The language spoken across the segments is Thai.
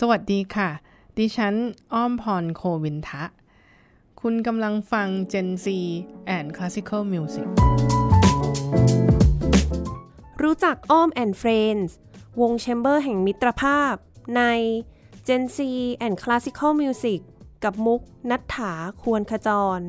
สวัสดีค่ะ ดิฉันอ้อมพรโควินทะ คุณกำลังฟัง Gen Z and Classical Music รู้จัก Om and Friends วง chamber แห่งมิตรภาพ ใน Gen Z and Classical Music กับมุกนัฐถาควรขจร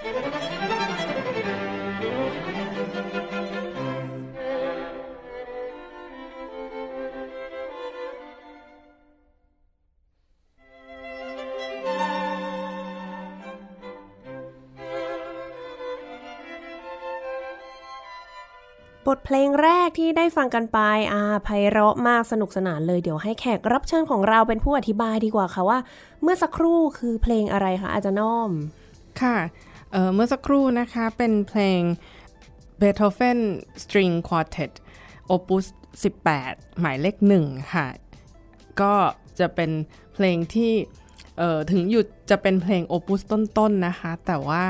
บทเพลงแรกที่ได้ฟังกันไปอาไพเราะมากสนุกสนานเลยเดี๋ยวให้แขกรับเชิญของเราเป็นผู้อธิบายดีกว่าค่ะว่า เมื่อสักครู่คือเพลงอะไรคะอาจารย์อ้อม ค่ะ เมื่อสักครู่นะคะเป็นเพลง Beethoven String Quartet Opus 18 หมายเลขหนึ่งค่ะ ก็จะเป็นเพลงที่ถึงหยุดจะเป็นเพลง opus ต้นๆนะคะ แต่ว่า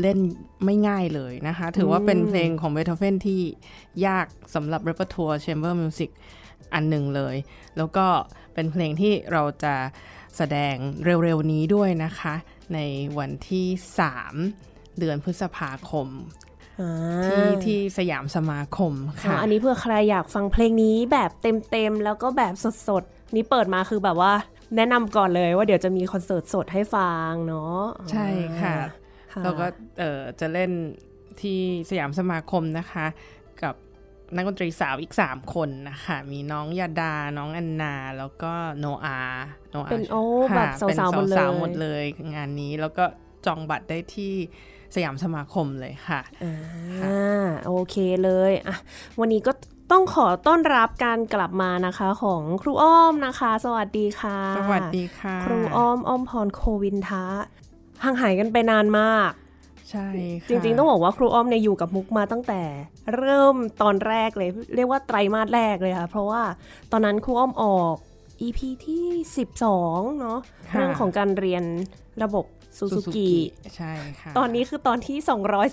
เล่นไม่ง่ายเลยนะคะ ถือว่าเป็นเพลงของเบโธเฟนที่ยากสำหรับเรปเ e อร์แชมเบอร์มิวสิกอันหนึ่งเลย แล้วก็เป็นเพลงที่เราจะแสดงเร็วๆนี้ด้วยนะคะในวันที่ 3 เดือนพฤษภาคมที่ที่สยามสมาคมค่ะ อันนี้เพื่อใครอยากฟังเพลงนี้แบบเต็มๆ แล้วก็แบบสดๆ นี่เปิดมาคือแบบว่า แนะนำก่อนเลยว่าเดี๋ยวจะมีคอนเสิร์ตสดให้ฟังเนาะใช่ค่ะ แล้วก็จะเล่นที่สยามสมาคมนะคะกับ นักดนตรีสาวอีก 3 คนนะคะ มีน้องยาดา น้องอันนา แล้วก็โนอาโนอาเป็นโอ้แบบสาวๆหมดเลยหมดเลย งานนี้แล้วก็จองบัตรได้ที่สยามสมาคมเลยค่ะอ่าโอเคเลยอะวันนี้ก็ต้องขอต้อนรับการกลับมานะคะของครูอ้อมนะคะ สวัสดีค่ะ สวัสดีค่ะ ครูอ้อมอ้อมพรโควินทะห่างหายกันไปนานมาก ใช่จริงๆ ต้องบอกว่าครูอ้อมเนี่ยอยู่กับมุกมาตั้งแต่ เริ่มตอนแรกเลย เรียกว่าไตรมาสแรกเลยค่ะ เพราะว่าตอนนั้นครูอ้อมออก EP ที่ 12 เนาะเรื่องของการเรียนระบบซูซูกิใช่ค่ะ ตอนนี้คือตอนที่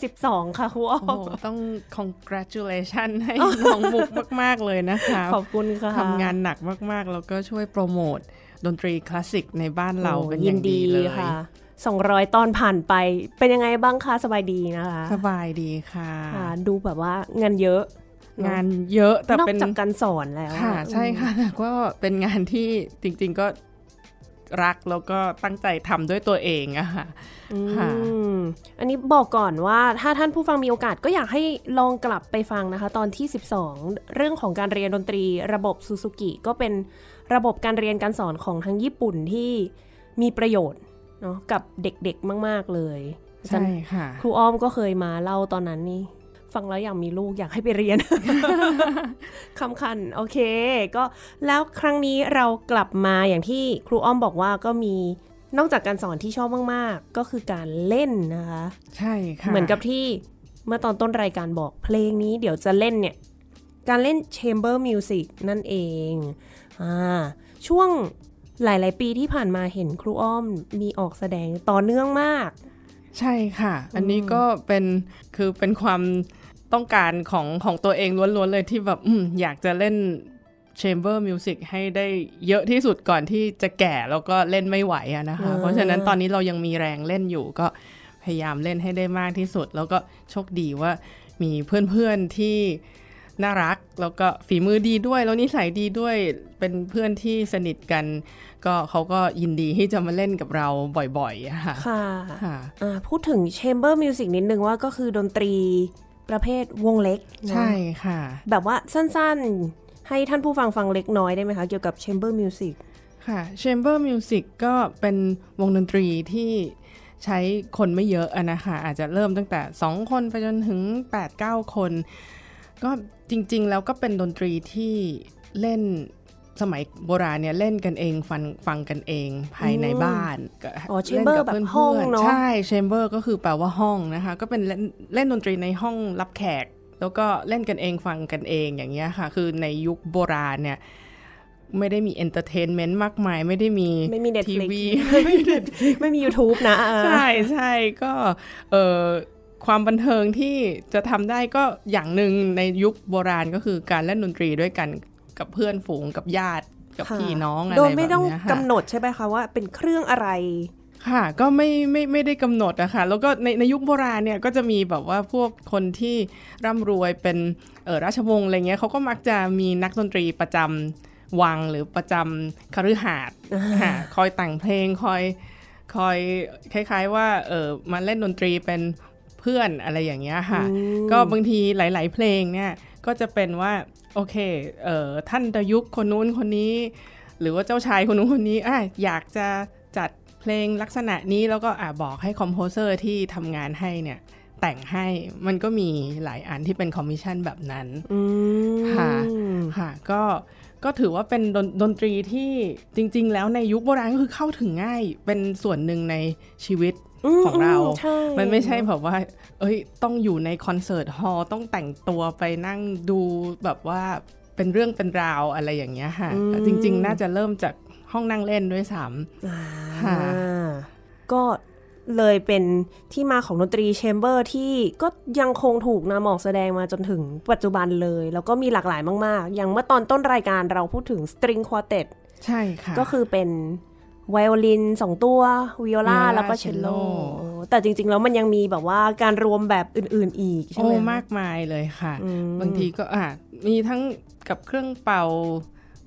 212 ค่ะครูอ้อมต้อง congratulation ให้น้องมุกมาก ๆ เลยนะคะ ขอบคุณค่ะทำงานหนักมาก ๆ แล้วก็ช่วยโปรโมทดนตรีคลาสสิกในบ้านเราเป็นอย่างดีเลยค่ะ 200 ตอนผ่านไป เป็นยังไงบ้างคะสบายดีนะคะ สบายดีค่ะดูแบบว่างานเยอะ งานเยอะแต่เป็นนอกจากการสอนแล้วค่ะ ใช่ค่ะก็เป็นงานที่จริง ๆก็รักแล้วก็ตั้งใจทำด้วยตัวเองอะค่ะอันนี้บอกก่อนว่าถ้าท่านผู้ฟังมีโอกาสก็อยากให้ลองกลับไปฟังนะคะ ตอนที่ 12 เรื่องของการเรียนดนตรีระบบซูซูกิก็เป็นระบบการเรียนการสอนของทั้งญี่ปุ่นที่มีประโยชน์ เนาะกับเด็กๆมาก ๆเลยใช่ค่ะ ครูอ้อมก็เคยมาเล่าตอนนั้นนี่ฟังแล้วอยากมีลูกอยากให้ไปเรียน คำคันโอเค ก็แล้วครั้งนี้เรากลับมาอย่างที่ครูอ้อมบอกว่าก็มีนอกจากการสอนที่ชอบมากๆ ก็คือการเล่นนะคะ ใช่ค่ะเหมือนกับที่เมื่อตอนต้นรายการบอกเพลงนี้เดี๋ยวจะเล่นเนี่ย การเล่น chamber music นั่นเองอ่าช่วง หลาย ๆ ปีที่ผ่านมาเห็นครูอ้อมมีออกแสดงต่อเนื่องมาก ใช่ค่ะ อันนี้ก็เป็นคือเป็นความต้องการของของตัวเองล้วน ๆ เลยที่แบบออยากจะเล่น chamber music ให้ได้เยอะที่สุดก่อนที่จะแก่แล้วก็เล่นไม่ไหวอะนะคะ เพราะฉะนั้นตอนนี้เรายังมีแรงเล่นอยู่ก็พยายามเล่นให้ได้มากที่สุด แล้วก็โชคดีว่ามีเพื่อน ๆ ที่น่ารัก แล้วก็ฝีมือดีด้วย แล้วนิสัยดีด้วยเป็นเพื่อนที่สนิทกัน ก็เขาก็ยินดีที่จะมาเล่นกับเราบ่อยๆค่ะค่ะค่ะอ่าพูดถึง chamber music นิดนึงว่าก็คือดนตรีประเภทวงเล็กนะใช่ค่ะ แบบว่าสั้นๆ ให้ท่านผู้ฟังฟังเล็กน้อยได้ไหมคะ เกี่ยวกับ chamber music ค่ะ Chamber Music ก็เป็นวงดนตรีที่ใช้คนไม่เยอะอะนะคะ อาจจะเริ่มตั้งแต่ 2 คนไปจนถึง 8-9 คน ก็จริงๆ แล้วก็เป็นดนตรีที่เล่น สมัยโบราณเนี่ยเล่นกันเองฟังฟังกันเองภายในบ้านก็อ๋อเล่น chamber กับแบบพื่นๆห้องเนอะใช่ Chamber ก็คือแปลว่าห้องนะคะ ก็เป็นเล่นเล่นดนตรีในห้องรับแขก แล้วก็เล่นกันเองฟังกันเองอย่างเงี้ยค่ะ คือในยุคโบราณเนี่ยไม่ได้มี entertainment มากมาย ไม่ได้มีไม่มีทีวี Netflixไม่มี YouTube นะอ่าใช่ใช่ก็เออความบันเทิงที่จะทำได้ก็อย่างหนึ่งในยุคโบราณก็คือการเล่นดนตรีด้วยกัน กับเพื่อนฝูงกับญาติกับค่ะพี่น้องอะไรโดแบบยเนี้ไม่ต้องยค่ะกำหนดใช่ไหมคะว่าเป็นเครื่องอะไรค่ะก็ไม่ไม่ไม่ได้กำหนดอะค่ะแล้วก็ในในยุคโบราณเนี่ยก็จะมีแบบว่าพวกคนที่ร่ำรวยเป็นเออราชวงศ์อะไรเงี้ยเขาก็มักจะมีนักดนตรีประจำวังหรือประจำคฤหาสน์ค่ะคอยแต่งเพลงคอยคอยคล้าย ๆ ว่าเออมาเล่นดนตรีเป็นเพื่อนอะไรอย่างเงี้ยค่ะ ก็บางทีหลาย ๆ เพลงเนี่ย ก็จะเป็นว่าโอเคเออท่านดยุคคนนู้นคนนี้ หรือว่าเจ้าชายคนนู้นคนนี้อะอยากจะจัดเพลงลักษณะนี้แล้วก็อะบอกให้คอมโพเซอร์ที่ทำงานให้เนี่ยแต่งให้มันก็มีหลายอันที่เป็นคอมมิชชั่นแบบนั้นอืมค่ะค่ะก็ก็ถือว่าเป็นดนดนตรีที่จริง ๆ แล้วในยุคโบราณก็คือเข้าถึงง่ายเป็นส่วนหนึ่งในชีวิตม ของเราใช่มันไม่ใช่แบบว่า เอ้ย ต้องอยู่ใน concert hall ต้องแต่งตัวไปนั่งดูแบบว่าเป็นเรื่องเป็นราวอะไรอย่างเงี้ยค่ะ จริง ๆ น่าจะเริ่มจากห้องนั่งเล่นด้วยซ้ำอ่าค่ะก็เลยเป็นที่มาของดนตรีแชมเบอร์ที่ก็ยังคงถูกนำออกแสดงมาจนถึงปัจจุบันเลย แล้วก็มีหลากหลายมาก ๆ อย่างเมื่อตอนต้นรายการเราพูดถึงสตริงควอเต็ตำใช่ค่ะ ก็คือเป็น ไวโอลินสองตัววิโอลา Viola แล้วก็เชลโล cello แต่จริง ๆ แล้วมันยังมีแบบว่าการรวมแบบอื่น ๆ อีกใช่โอ้ไหมมากมายเลยค่ะอืมบางทีก็อะมีทั้งกับเครื่องเป่า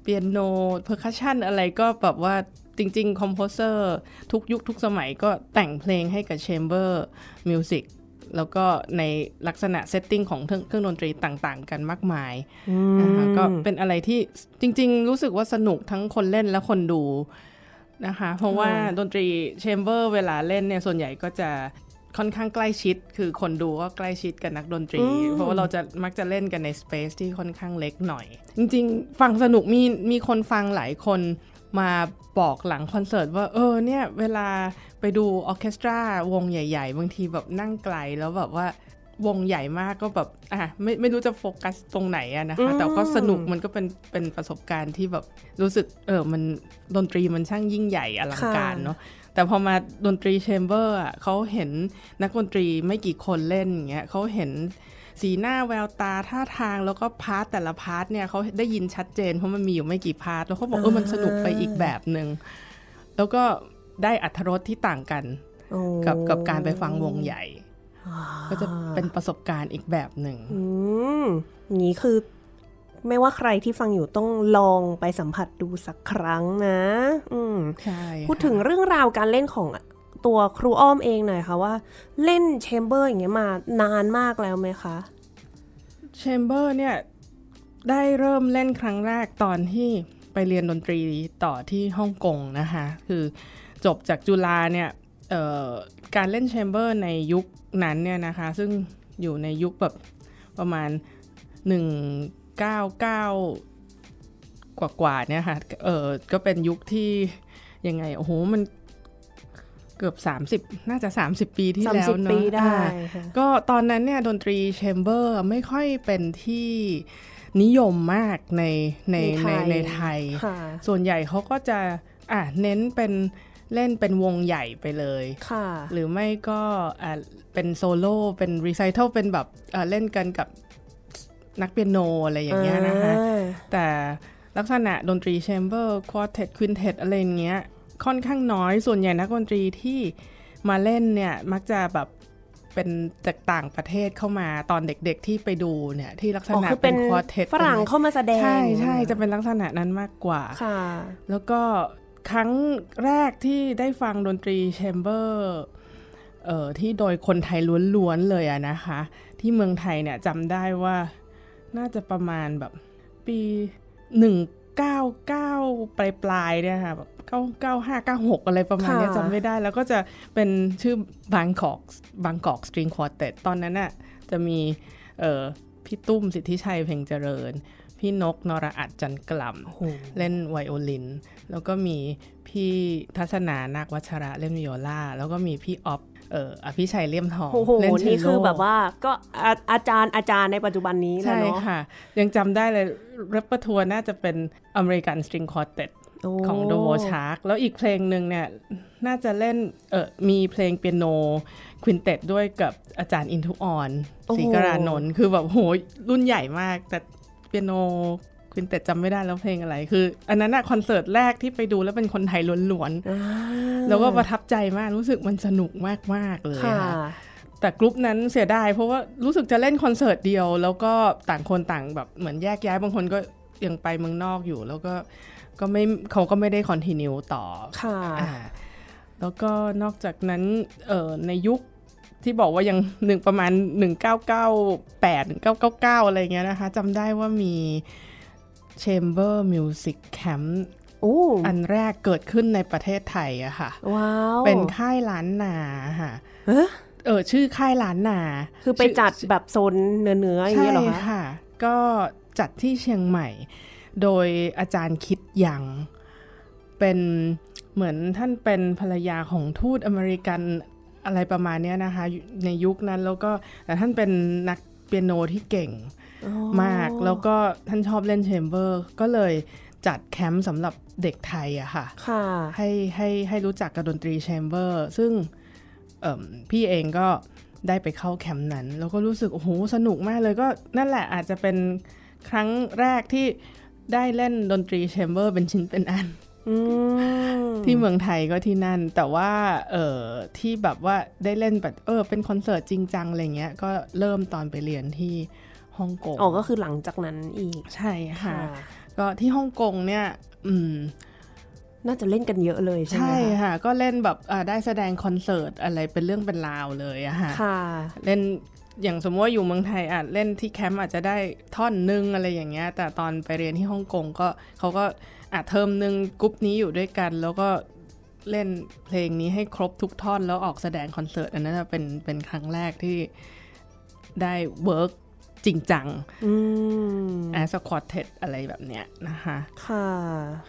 เปียโน percussion์คัชชันอะไรก็แบบว่าจริง ๆ composer ทุกยุคทุกสมัยก็แต่งเพลงให้กับ chamber music แล้วก็ในลักษณะ setting ของเครื่องเครื่องดนตรีต่าง ๆ กันมากมายอืมนะคะก็เป็นอะไรที่จริง ๆ รู้สึกว่าสนุกทั้งคนเล่นและคนดู นะคะ เพราะว่าดนตรี chamber เวลาเล่นเนี่ยส่วนใหญ่ก็จะค่อนข้างใกล้ชิด คือคนดูก็ใกล้ชิดกับนักดนตรี เพราะว่าเราจะมักจะเล่นกันใน space ที่ค่อนข้างเล็กหน่อย จริง ๆ ฟังสนุกมีมีคนฟังหลายคนมาบอกหลังคอนเสิร์ตว่า เออเนี่ย เวลาไปดูออร์เคสตราวงใหญ่ ๆ บางทีแบบนั่งไกลแล้วแบบว่า วงใหญ่มากก็แบบอะไม่ไม่รู้จะโฟกัสตรงไหนอะนะคะ แต่ก็สนุกมันก็เป็นเป็นประสบการณ์ที่แบบรู้สึกเออมันดนตรีมันช่างยิ่งใหญ่อลังการเนาะแต่พอมาดนตรี chamber อะเขาเห็นนักดนตรีไม่กี่คนเล่นอย่างเงี้ยเขาเห็นสีหน้าแววตาท่าทางแล้วก็ part แต่ละ part เนี่ยเขาได้ยินชัดเจนเพราะมันมีอยู่ไม่กี่ part แล้วเขาบอกเออมันสนุกไปอีกแบบหนึ่งแล้วก็ได้อรรถรสที่ต่างกันโอ้กับกับการไปฟังวงใหญ่อ่า ก็จะเป็นประสบการณ์อีกแบบหนึ่งอืมอย่างนี้คือไม่ว่าใครที่ฟังอยู่ต้องลองไปสัมผัสดูสักครั้งนะ อืมใช่พูดถึงเรื่องราวการเล่นของตัวครูอ้อมเองหน่อยค่ะว่า เล่น chamber อย่างเงี้ยมานานมากแล้วไหมคะ chamber เนี่ยได้เริ่มเล่นครั้งแรกตอนที่ไปเรียนดนตรีต่อที่ฮ่องกงนะคะ คือจบจากจุฬาเนี่ยเอ่อ การเล่น chamber ในยุคนั้นเนี่ยนะคะ ซึ่งอยู่ในยุคแบบประมาณ 199 กว่ากว่าๆเนี่ยค่ะ เออก็เป็นยุคที่ยังไง โอ้โห มันเกือบ 30 น่าจะ 30 ปีที่สามแล้วสิบเนปีอะได้อ่าค่ะก็ตอนนั้นเนี่ยดนตรี chamber ไม่ค่อยเป็นที่นิยมมากในในในในไทยค่ะส่วนใหญ่เขาก็จะอะเน้นเป็น เล่นเป็นวงใหญ่ไปเลยค่ะ หรือไม่ก็อะเป็นโซโล่เป็น recital เป็นแบบอะเล่นกันกับนักเปียโนอะไรอย่างเงี้ยนะคะอ่าแต่ลักษณะดนตรี chamber quartet quintet อะไรอย่างเงี้ยค่อนข้างน้อยส่วนใหญ่นักดนตรีที่มาเล่นเนี่ยมักจะแบบเป็นจากต่างประเทศเข้ามาตอนเด็กๆที่ไปดูเนี่ยที่ลักษณะอ๋อคือเป็เป็น quartet ฝรั่งเข้ามาแสดง ใช่ใช่จะเป็นลักษณะนั้นมากกว่าค่ะ แล้วก็ ครั้งแรกที่ได้ฟังดนตรี chamber เอ่อที่โดยคนไทยล้วนๆเลยอะนะคะ ที่เมืองไทยเนี่ยจำได้ว่าน่าจะประมาณแบบปี 199 ปลายปลายๆเนี่ยค่ะแบบ995 96 อะไรประมาณเนี้ยค่ะจำไม่ได้แล้วก็จะเป็นชื่อบางกอกบางกอกสตริงควอเตตตอนนั้นน่ะจะมีเอ่อพี่ตุ้มสิทธิชัยเพ่งเจริญ พี่นกนรอัดจันกล่ำโอ้โหเล่นไวโอลิน แล้วก็มีพี่ทัศนานาควัชระเล่นวิโอลาแล้วก็มีพี่ออฟเอ่ออภิชัยเลี่ยมทองโอ้โหเล่นเชลโลนี่คือแบบว่าก็อาอาจารย์อาจารย์ในปัจจุบันนี้แล้วใช่เนาะค่ะ ยังจำได้เลย repertoire น่าจะเป็นอเมริกันสตริงค u ร์เตโของโดโวชาร์กแล้วอีกเพลงหนึ่งเนี่ย น่าจะเล่นเออมีเพลง piano quintet ด้วยกับอาจารย์อินทุอรโอ้โหศรีกรานนท์คือแบบโหรุ่นใหญ่มากแต่ piano quintet จำไม่ได้แล้วเพลงอะไร คือ อันนั้นอะคอนเสิร์ตแรกที่ไปดูแล้วเป็นคนไทยล้วนอ่าๆแล้วก็ประทับใจมากรู้สึกมันสนุกมากๆเลยค่ะค่ะแต่กรุ๊ปนั้นเสียดายเพราะว่ารู้สึกจะเล่นคอนเสิร์ตเดียว แล้วก็ต่างคนต่างแบบเหมือนแยกย้ายบางคนก็ยังไปเมืองนอกอยู่ แล้วก็ก็ไม่เขาก็ไม่ได้ continue ต่อค่ะอ่าแล้วก็นอกจากนั้นเออในยุค ที่บอกว่ายังหนึ่งประมาณ 1998 1999 อะไรเงี้ยนะคะจำได้ว่ามี Chamber Music Camp โอ้อันแรกเกิดขึ้นในประเทศไทยอะค่ะ ว้าว เป็นค่ายล้านนาค่ะเอ๊ะเออชื่อค่ายล้านนา คือไปจัดแบบโซนเนื้อเนื้อๆอย่างใช่เงี้ยเหรอคะค่ะ ก็จัดที่เชียงใหม่ โดยอาจารย์คิดยังเป็นเหมือนท่านเป็นภรรยาของทูตอเมริกัน อะไรประมาณเนี้ยนะคะอยู่ในยุคนั้นแล้วก็แต่ท่านเป็นนักเปียโนที่เก่งอ๋อมาก แล้วก็ท่านชอบเล่น chamber ก็เลยจัดแคมป์สำหรับเด็กไทยอะค่ะค่ะให้ให้ให้รู้จักกับดนตรี chamber ซึ่งเอิ่มพี่เองก็ได้ไปเข้าแคมป์นั้น แล้วก็รู้สึก โอ้โห สนุกมากเลยก็นั่นแหละอาจจะเป็นครั้งแรกที่ได้เล่นดนตรี chamber เป็นชิ้นเป็นอันอืม ที่เมืองไทยก็ที่นั่น แต่ว่าเออที่แบบว่าได้เล่นแบบเออเป็นคอนเสิร์ตจริงจังอะไรเงี้ยก็เริ่มตอนไปเรียนที่ฮ่องกงอ๋อก็คือหลังจากนั้นอีกใช่ค่ะค่ะก็ที่ฮ่องกงเนี่ย อืมน่าจะเล่นกันเยอะเลยใช่ไหมใช่คะค่ะ ก็เล่นแบบอ่าได้แสดงคอนเสิร์ตอะไรเป็นเรื่องเป็นราวเลยอะค่ะค่ะเล่นอย่างสมมติว่าอยู่เมืองไทยอะเล่นที่แคมป์อาจจะได้ท่อนหนึงอะไรอย่างเงี้ย แต่ตอนไปเรียนที่ฮ่องกงก็เขาก็ อะเทอมหนึ่งกรุ๊ปนี้อยู่ด้วยกัน แล้วก็เล่นเพลงนี้ให้ครบทุกท่อน แล้วออกแสดงคอนเสิร์ตอันนั้นนะเป็นเป็นครั้งแรกที่ได้ work จริงจังอืม as quartet อะไรแบบเนี้ยนะคะ ค่ะ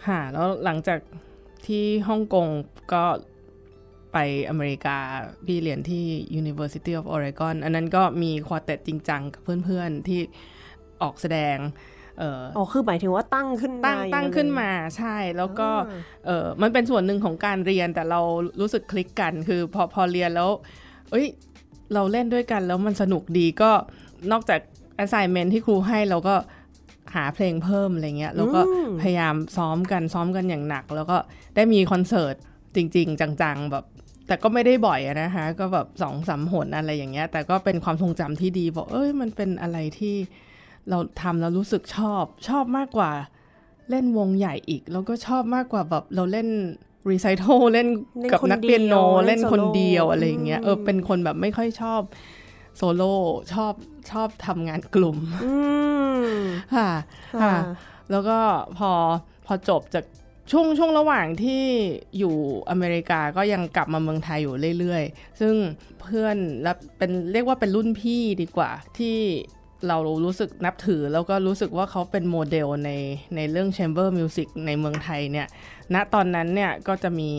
ค่ะ แล้วหลังจากที่ฮ่องกงก็ไปอเมริกาพี่เรียนที่ University of Oregon อันนั้นก็มี quartet จริงจังกับเพื่อนๆที่ออกแสดงเอ่ออ๋อคือหมายถึงว่าตั้งขึ้นมาตั้งอย่ตั้งเลยขึ้นมาใช่แล้วก็อ่าเออมันเป็นส่วนหนึ่งของการเรียนแต่เรารู้สึกคลิกกัน คือพอพอเรียนแล้ว เอ้ยเราเล่นด้วยกันแล้วมันสนุกดีก็นอกจาก assignment ที่ครูให้เราก็หาเพลงเพิ่มอะไรเงี้ยแล้วก็อืมพยายามซ้อมกันซ้อมกันอย่างหนัก แล้วก็ได้มีคอนเสิร์ตจริง ๆ จังๆแบบแต่ก็ไม่ได้บ่อยอะนะคะก็แบบสองสามหนอะไรอย่างเงี้ย แต่ก็เป็นความทรงจำที่ดีบอกเอ้ยมันเป็นอะไรที่ เราทำแล้วรู้สึกชอบ ชอบมากกว่าเล่นวงใหญ่อีก แล้วก็ชอบมากกว่าแบบเราเล่น recital เล่นกับนักเปียโนเล่นคนเดียวอะไรอย่างเงี้ยเออเป็นคนแบบไม่ค่อยชอบโซโล่ชอบชอบทำงานกลุ่มอืมค่ะค่ะแล้วก็พอพอจบจากช่วงช่วงระหว่างที่อยู่อเมริกาก็ยังกลับมาเมืองไทยอยู่เรื่อยๆ ซึ่งเพื่อนและเป็นเรียกว่าเป็นรุ่นพี่ดีกว่าที่ เรารู้สึกนับถือแล้วก็รู้สึกว่าเขาเป็นโมเดลในในเรื่อง Chamber Music ในเมืองไทยเนี่ย ณ ตอนนั้นเนี่ยก็จะมี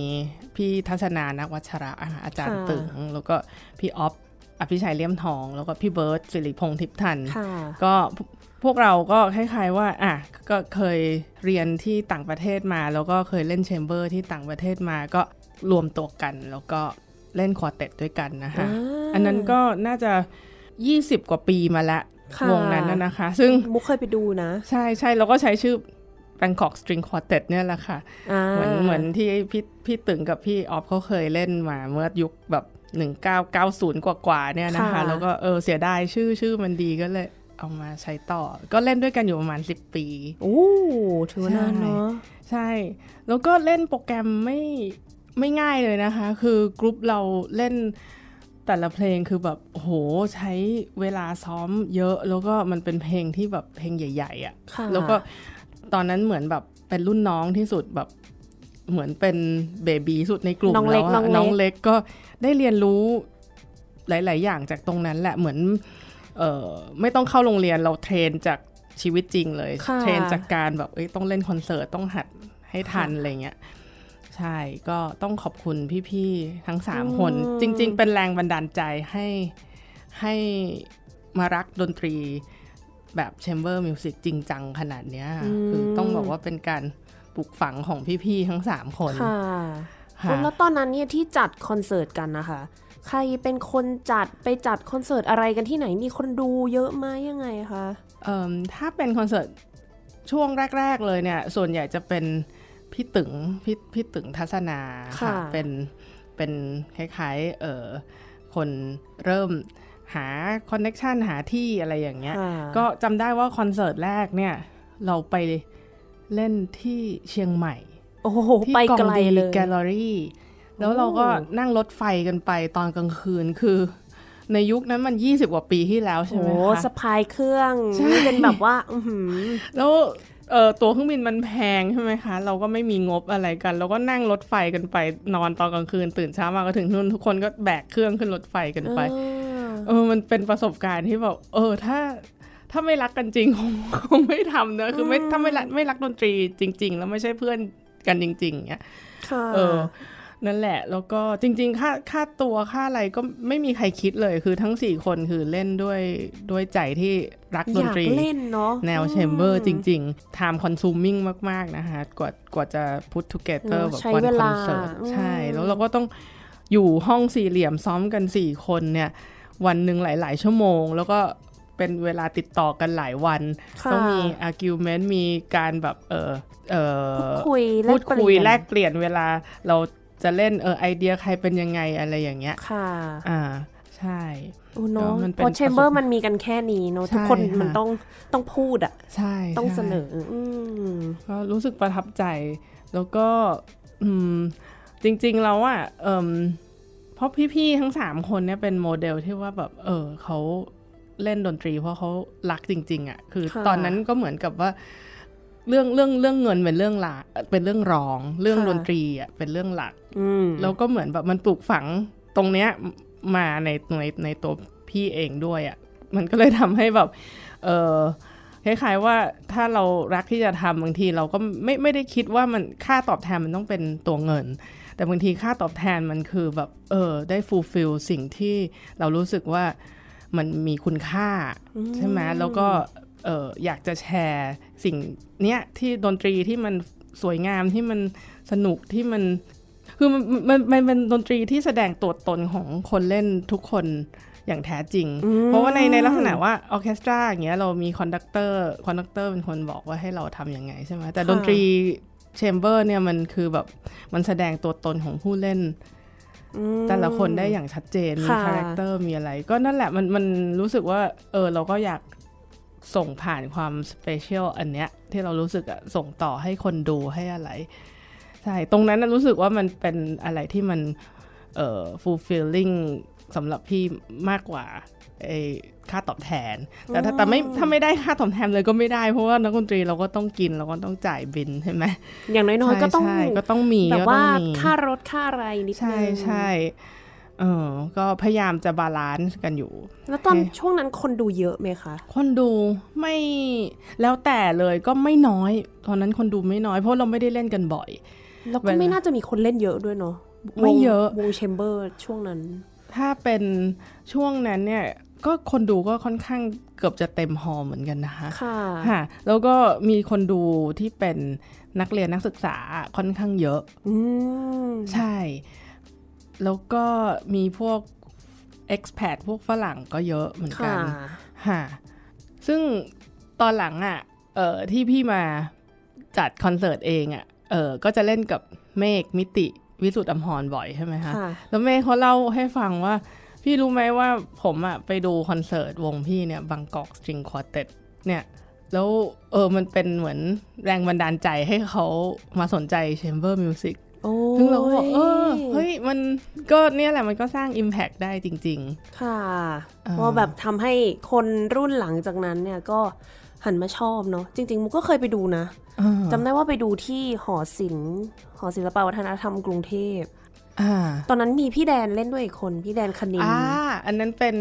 พี่ทัศนานาควัชระอะอาจารย์ค่ะตึง แล้วก็พี่ออฟอภิชัยเลี่ยมทอง แล้วก็พี่เบิร์ตศิริพงษ์ทิพย์ธัญค่ะก็พวพวกเราก็คล้ายๆว่าอะก็เคยเรียนที่ต่างประเทศมา แล้วก็เคยเล่น chamber ที่ต่างประเทศมาก็รวมตัวกัน แล้วก็เล่นควอเต็ตด้วยกันนะคะอ่าอันนั้นก็น่าจะ 20 กว่าปีมาละค่ะ วงนั้นน่ะนะคะ ซึ่งมุกเคยไปดูนะ ใช่ใช่เราก็ใช้ชื่อ Bangkok String Quartet เนี่ยแหละค่ะอ่าเหมือนเหมือนที่พี่พี่ตึงกับพี่ออฟเขาเคยเล่นมาเมื่อยุคแบบ1990กว่าๆเนี่ยนะคะ แล้วก็เออเสียดายชื่อชื่อมันดีก็เลยเอามาใช้ต่อ ก็เล่นด้วยกันอยู่ประมาณ10ปีโอ้ถือว่านานเนาะใช่ แล้วก็เล่นโปรแกรมไม่ไม่ง่ายเลยนะคะ คือกรุ๊ปเราเล่น แต่ละเพลงคือแบบโอ้โหใช้เวลาซ้อมเยอะ แล้วก็มันเป็นเพลงที่แบบเพลงใหญ่ ๆอะ่ะค่ะ แล้วก็ตอนนั้นเหมือนแบบเป็นรุ่นน้องที่สุดแบบเหมือนเป็นเบบีสุดในกลุ่มน้องเล็แล้กวอะน้องเล็กน้องเล็กก็ได้เรียนรู้หลาย ๆ อย่างจากตรงนั้นแหละเหมือนเออไม่ต้องเข้าโรงเรียนเรา train จากชีวิตจริงเลยค่ะ train จากการแบบเอ้ยต้องเล่นคอนเสิร์ตต้องหัดให้ทันอะไรเงี้ย ใช่ก็ต้องขอบคุณพี่ๆทั้งสามคน จริง ๆ เป็นแรงบันดาลใจให้ให้มารักดนตรีแบบ chamber music จริงจังขนาดเนี้ยค่ะคือต้องบอกว่าเป็นการปลูกฝังของพี่ๆทั้งสามคนค่ะค่ะ แล้วตอนนั้นเนี่ยที่จัดคอนเสิร์ตกันนะคะ ใครเป็นคนจัดไปจัดคอนเสิร์ตอะไรกันที่ไหนมีคนดูเยอะไหมยังไงคะเอิ่มถ้าเป็นคอนเสิร์ตช่วงแรก ๆ เลยเนี่ย ส่วนใหญ่จะเป็น พี่ตึงพี่พี่ตึงทัศนาค่ะ เป็นเป็นคล้ายๆเออคนเริ่มหา connection หาที่อะไรอย่างเงี้ยค่ะก็จำได้ว่าคอนเสิร์ตแรกเนี่ย เราไปเล่นที่เชียงใหม่ โอ้โหที่ไปกองไกลดีเลยแกลเลอรี่แล้วโอ้เราก็นั่งรถไฟกันไปตอนกลางคืนคือ ในยุคนั้นมัน 20 กว่าปีที่แล้วใช่โอ้ไหมโหคะสะพายเครื่องใช่นี่เป็นแบบว่าอือหือแล้ว เอ่อตัวเครื่องบินมันแพงใช่ไหมคะ เราก็ไม่มีงบอะไรกัน เราก็นั่งรถไฟกันไปนอนตอนกลางคืน ตื่นเช้ามาก็ถึงนู่นทุกคนก็แบกเครื่องขึ้นรถไฟกันไป เออ มันเป็นประสบการณ์ที่แบบเออถ้าถ้าไม่รักกันจริงคงคงไม่ทำเนอะคือไม่ถ้าไม่รักไม่รักดนตรีจริง ๆ แล้วไม่ใช่เพื่อนกันจริงๆเนี้ยค่ะเออ นั่นแหละ แล้วก็จริง ๆ ค่าค่าตัวค่าอะไรก็ไม่มีใครคิดเลยคือทั้งสี่คนคือเล่นด้วยด้วยใจที่รักดอนยากตรีเล่นเนาะแนวแชมเบอร์จริงๆ time consuming มาก ๆ นะคะกว่ากว่าจะ put together เนอะแบบใช้วันเวคลาอนเสิร์ตอืมใช่ แล้วเราก็ต้องอยู่ห้องสี่เหลี่ยมซ้อมกันสี่คนเนี่ย วันหนึ่งหลาย ๆ ชั่วโมง แล้วก็เป็นเวลาติดต่อกันหลายวันค่ะต้องมี argument มีการแบบเออเออคุยแลพูกดเปคุยลี่ยนแลกเปลี่ยนเวลาเรา จะเล่นเออไอเดียใครเป็นยังไงอะไรอย่างเงี้ย ค่ะ อ่า ใช่โอ้เนาะเนอะมันเป็นเพราะแชมเบอประร์สบมันมีกันแค่นี้เนาะใช่ทุกคนค่ะมันต้องต้องพูดอะใช่ต้องใช่เสนออืมก็รู้สึกประทับใจ แล้วก็อืมจริง ๆ แล้วอะเอมเพราะพี่ ๆ ทั้งสามคนเนี่ยเป็นโมเดลที่ว่าแบบ เออเขาเล่นดนตรีเพราะเขารักจริง ๆอะคือค่ะตอนนั้นก็เหมือนกับว่า เรื่องเรื่องเรื่องเงินเป็นเรื่องหลักเป็นเรื่องรอง เรื่องค่ะดนตรีอะเป็นเรื่องหลักอืม แล้วก็เหมือนแบบมันปลูกฝังตรงเนี้ยมาในในในตัวพี่เองด้วยอะ่ะมันก็เลยทำให้แบบ เออคล้ายๆว่าถ้าเรารักที่จะทำบางทีเราก็ไม่ไม่ได้คิดว่ามันค่าตอบแทนมันต้องเป็นตัวเงิน แต่บางทีค่าตอบแทนมันคือแบบ เออ ได้ fulfill สิ่งที่เรารู้สึกว่ามันมีคุณค่า ใช่ไหมแล้วก็เอออยากจะแชร์สิ่งเนี้ยที่ดนตรีที่มันสวยงามที่มันสนุกที่มัน คือมันมันมันเป็นดนตรีที่แสดงตัวตนของคนเล่นทุกคนอย่างแท้จริง เพราะว่าในในลักษณะว่าออร์เคสตราอย่างเงี้ยเรามี conductor conductor เป็นคนบอกว่าให้เราทำยังไงใช่ไหมแต่ค่ะดนตรี chamber เนี่ยมันคือแบบมันแสดงตัวตนของผู้เล่นอืมแต่ละคนได้อย่างชัดเจน มีค่ะ character มีอะไร ก็นั่นแหละมันมันรู้สึกว่า เออเราก็อยากส่งผ่านความ special อันเนี้ยที่เรารู้สึกอะส่งต่อให้คนดูให้อะไร ใช่ ตรงนั้นน่ะรู้สึกว่ามันเป็นอะไรที่มันเอ่อ fulfilling สำหรับพี่มากกว่าไอ้ค่าตอบแทน แต่ถ้าแต่ไม่ถ้าไม่ได้ค่าตอบแทนเลยก็ไม่ได้เพราะว่านักดนตรีเราก็ต้องกินเราก็ต้องจ่ายบิลใช่ไหมอย่างน้อยๆก็ต้องใช่ใช่ก็ต้องมีแบบก็ว่าต้องมีค่ารถค่าอะไรนิดนึงใช่ใช่เออก็พยายามจะ balance กันอยู่ แล้วตอนให้ช่วงนั้นคนดูเยอะไหมคะ คนดูไม่แล้วแต่เลยก็ไม่น้อย ตอนนั้นคนดูไม่น้อยเพราะเราไม่ได้เล่นกันบ่อย แล้วเวก็ลาไม่น่าจะมีคนเล่นเยอะด้วยเนาะไม่เยอะวงแชมเบอร์ช่วงนั้น ถ้าเป็นช่วงนั้นเนี่ยก็คนดูก็ค่อนข้างเกือบจะเต็มฮอลล์เหมือนกันนะคะค่ะค่ะ แล้วก็มีคนดูที่เป็นนักเรียนนักศึกษาค่อนข้างเยอะ อืมใช่ แล้วก็มีพวก expat พวกฝรั่งก็เยอะเหมือนกัค่ะนค่ะ ซึ่งตอนหลังอะ่ะ เออที่พี่มาจัดคอนเสิร์ตเองอะ่ะ เออก็จะเล่นกับเมฆมิติวิสุทธิ์อัมพรบ่อยใช่ไหมคะค่ะแล้วเมฆเขาเล่าให้ฟังว่า พี่รู้ไหมว่าผมอะไปดูคอนเสิร์ตวงพี่เนี่ย Bangkok String Quartet เนี่ยแล้วเออมันเป็นเหมือนแรงบันดาลใจให้เขามาสนใจ chamber musicโอ้ซึ่งเราก็บอกเออเฮ้ยมันก็เนี่ยแหละมันก็สร้าง Impact ได้จริงค่ะอ่าว่าแบบทำให้คนรุ่นหลังจากนั้นเนี่ยก็ หันมาชอบเนาะจริง ๆ มุกก็เคยไปดูนะๆอ่าจำได้ว่าไปดูที่หอศิลป์หอศิลปวัฒนธรรมกรุงเทพอ่าตอนนั้นมีพี่แดนเล่นด้วยอีกคน พี่แดนคณินอ่าอันนั้นเป็น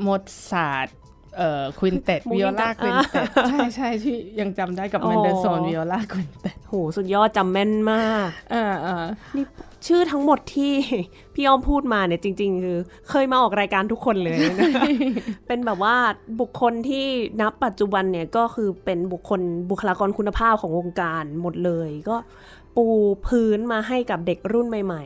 Mozart เอ่อ quintet มุกยังจำ viola quintet ใช่ใช่ที่ยังจำได้กับอ๋อ Mendelssohn viola quintet โหสุดยอดจำแม่นมากอ่าอ่านี่ ชื่อทั้งหมดที่พี่อ้อมพูดมาเนี่ยจริง ๆ คือเคยมาออกรายการทุกคนเลยนะเป็นแบบว่าบุคคลที่นับปัจจุบันเนี่ยก็คือเป็นบุคคลบุคลากรคุณภาพของวงการหมดเลย ก็ปูพื้นมาให้กับเด็กรุ่นใหม่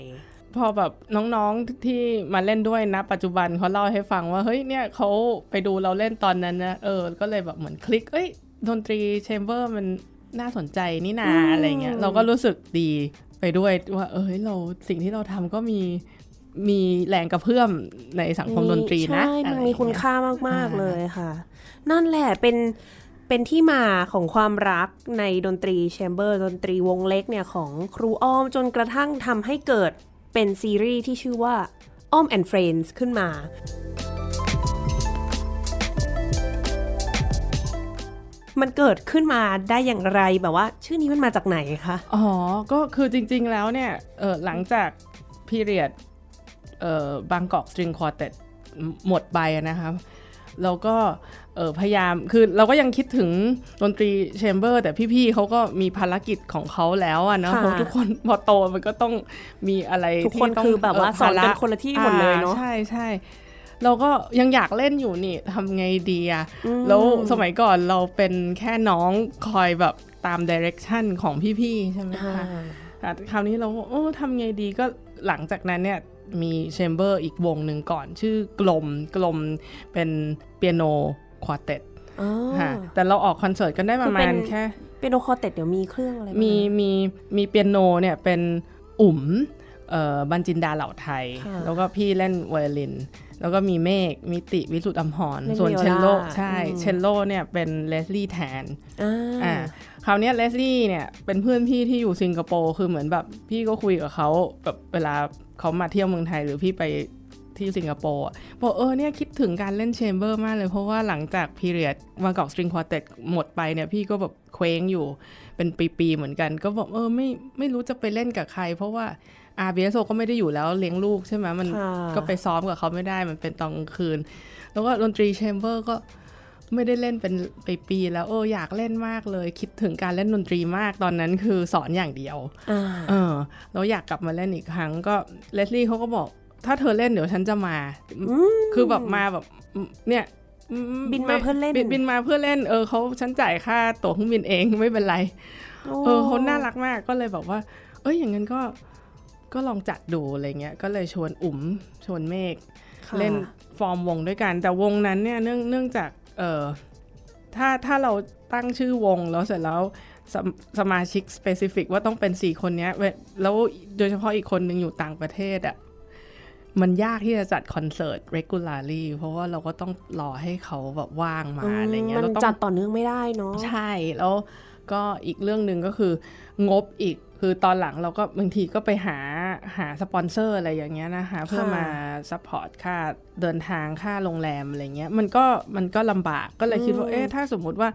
พอแบบน้องๆที่มาเล่นด้วยนะ ปัจจุบันเขาเล่าให้ฟังว่าเฮ้ยเนี่ยเขาไปดูเราเล่นตอนนั้นนะเออ ก็เลยแบบเหมือนคลิก เอ้ยดนตรีแชมเบอร์มันน่าสนใจนี่นาอืมอะไรเงี้ยเราก็รู้สึกดี ไปด้วยว่า เอ้ยเราสิ่งที่เราทำก็มีมีแรงกระเพื่อมในสังๆคมดนตรีนะใช่อะมันไรมีคุณเงี้ยค่ามากอ่าๆเลยค่ะ นั่นแหละเป็นเป็นที่มาของความรักในดนตรีแชมเบอร์ดนตรีวงเล็กเนี่ย ของครูอ้อมจนกระทั่งทำให้เกิดเป็นซีรีส์ที่ชื่อว่าอ้อม and Friends ขึ้นมา มันเกิดขึ้นมาได้อย่างไรแบบว่า ชื่อนี้มันมาจากไหนคะ อ๋อ ก็คือจริง ๆ แล้วเนี่ยเออหลังจาก period เอ่อ Bangkok String Quartet หมดไปอะนะครับเราก็เออพยายามคือเราก็ยังคิดถึงดนตรี chamber แต่พี่ๆเขาก็มีภารกิจของเขาแล้วอะเนาะค่ะเพราะทุกคนพอโตมันก็ต้องมีอะไรทุกคนที่ต้องคือแบบว่าสอนกันภระคนละที่หมดเลยเนาะอ่ใช่ใช่ เราก็ยังอยากเล่นอยู่นี่ทำไงดีอะอืมแล้วสมัยก่อนเราเป็นแค่น้องคอยแบบตาม direction ของพี่ๆใช่ไหมอ่าคะแต่คราวนี้เราก็โอ้ทำไงดีก็หลังจากนั้นเนี่ยมี chamber อีกวงหนึ่งก่อน ชื่อกลมกลมเป็น piano quartet อ๋อค่ะแต่เราออกคอนเสิร์ตกันได้คือเป็นประมาณแค่ piano quartet เดี๋ยวมีเครื่องอะไรบ้างมีนะมีมีเปียโนเนี่ยเป็นอุ๋มเอ่อ บันจินดาเหล่าไทยค่ะแล้วก็พี่เล่นไวโอลิน แล้วก็มีเมฆมิติวิสุทธ์อัมพรเล่นส่วนไวโอเชลโลลาใช่อืมเชลโลเนี่ยเป็นเลสลี่แทนอ่าอ่าคราวเนี้เลสลี่เนี่ยเป็นเพื่อนพี่ที่อยู่สิงคโปร์คือเหมือนแบบพี่ก็คุยกับเขาแบบเวลาเขามาเที่ยวเมืองไทยหรือพี่ไปที่สิงคโปร์อะบอกเออเนี่ยคิดถึงการเล่น chamber มากเลย เพราะว่าหลังจาก period Bangkok String Quartet หมดไปเนี่ยพี่ก็แบบเคว้งอยู่เป็นปี ๆ เหมือนกัน ก็บอกเออไม่ไม่รู้จะไปเล่นกับใคร เพราะว่า RBSO ก็ไม่ได้อยู่แล้วเลี้ยงลูกใช่ไหมมันค่ะก็ไปซ้อมกับเขาไม่ได้มันเป็นตอนกลางคืน แล้วก็ดนตรี chamber ก็ไม่ได้เล่นเป็นปีๆแล้วเอออยากเล่นมากเลย คิดถึงการเล่นดนตรีมากตอนนั้นคือสอนอย่างเดียวอ่าเออแล้วอยากกลับมาเล่นอีกครั้งก็เลสลี่เขาก็บอก ถ้าเธอเล่นเดี๋ยวฉันจะมา คือแบบมาแบบเนี่ยอืบินมาเพื่อเล่นบิบินมาเพื่อเล่นเออเขาฉันจ่ายค่าตั๋วเครื่องบินเองไม่เป็นไร เออเขาน่ารักมากก็เลยแบบว่า เอ้ยอย่างนั้นก็ ก็ลองจัดดูอะไรเงี้ย ก็เลยชวนอุ๋มชวนเมฆค่ะเล่นฟอร์มวงด้วยกัน แต่วงนั้นเนี่ยเนื่องเนื่องจากเออถ้าถ้าเราตั้งชื่อวงแล้วเสร็จแล้วสมสมาชิก specific ว่าต้องเป็นสี่คนเนี้ยเวแล้วโดยเฉพาะอีกคนหนึ่งอยู่ต่างประเทศอะ่ะมันยากที่จะจัดคอนเสิร์ต regularly เพราะว่าเราก็ต้องรอให้เขาแบบว่างมาอะไรเงี้ยมันเราต้องจัดต่อเนื่องไม่ได้เนาะใช่แล้วก็อีกเรื่องหนึ่งก็คืองบอีก คือตอนหลังเราก็บางทีก็ไปหาหาสปอนเซอร์อะไรอย่างเงี้ยนะคะ เพื่อมา support ค่าเดินทางค่าโรงแรมอะไรเงี้ยมันก็มันก็ลำบากก็เลยคิดว่าอืมเอ๊ะถ้าสมมุติว่า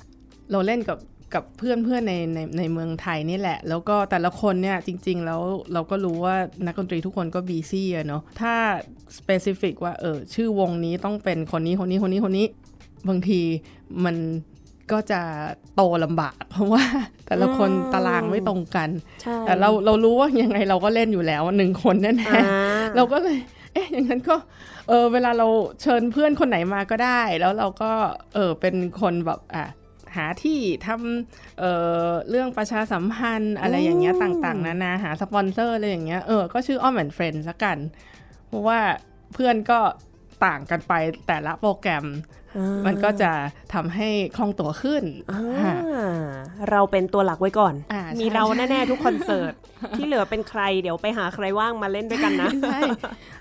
เราเล่นกับกับเพื่อนเพื่อนในในในเมืองไทยนี่แหละ แล้วก็แต่ละคนเนี่ยจริง ๆ แล้วเราก็รู้ว่านักดนตรีทุกคนก็บีซี่อะเนาะถ้า specific ว่าเออชื่อวงนี้ต้องเป็นคนนี้คนนี้คนนี้คนนี้ บางทีมัน ก็จะโตลำบากเพราะว่า แต่ละคนอืมตารางไม่ตรงกันใช่แต่เราเรารู้ว่ายังไงเราก็เล่นอยู่แล้วหนึ่งคนแน่อ่าๆเราก็เลย เอ๊ะอย่างนั้นก็เออเวลาเราเชิญเพื่อนคนไหนมาก็ได้ แล้วเราก็เออเป็นคนแบบอะหาที่ทำเออเรื่องประชาสัมพันธ์อะไรอย่างเงี้ยอืมต่างๆนานาหาสปอนเซอร์อะไรอย่างเงี้ยเออก็ชื่ออ้อม and Friends ละกัน เพราะว่าเพื่อนก็ ต่างกันไปแต่ละโปรแกรมอ่ามันก็จะทำให้คล่องตัวขึ้นอ่าค่ะเราเป็นตัวหลักไว้ก่อนอ่าใช่มีเราแน่ ๆ ทุกคอนเสิร์ต ที่เหลือเป็นใครเดี๋ยวไปหาใครว่างมาเล่นด้วยกันนะใช่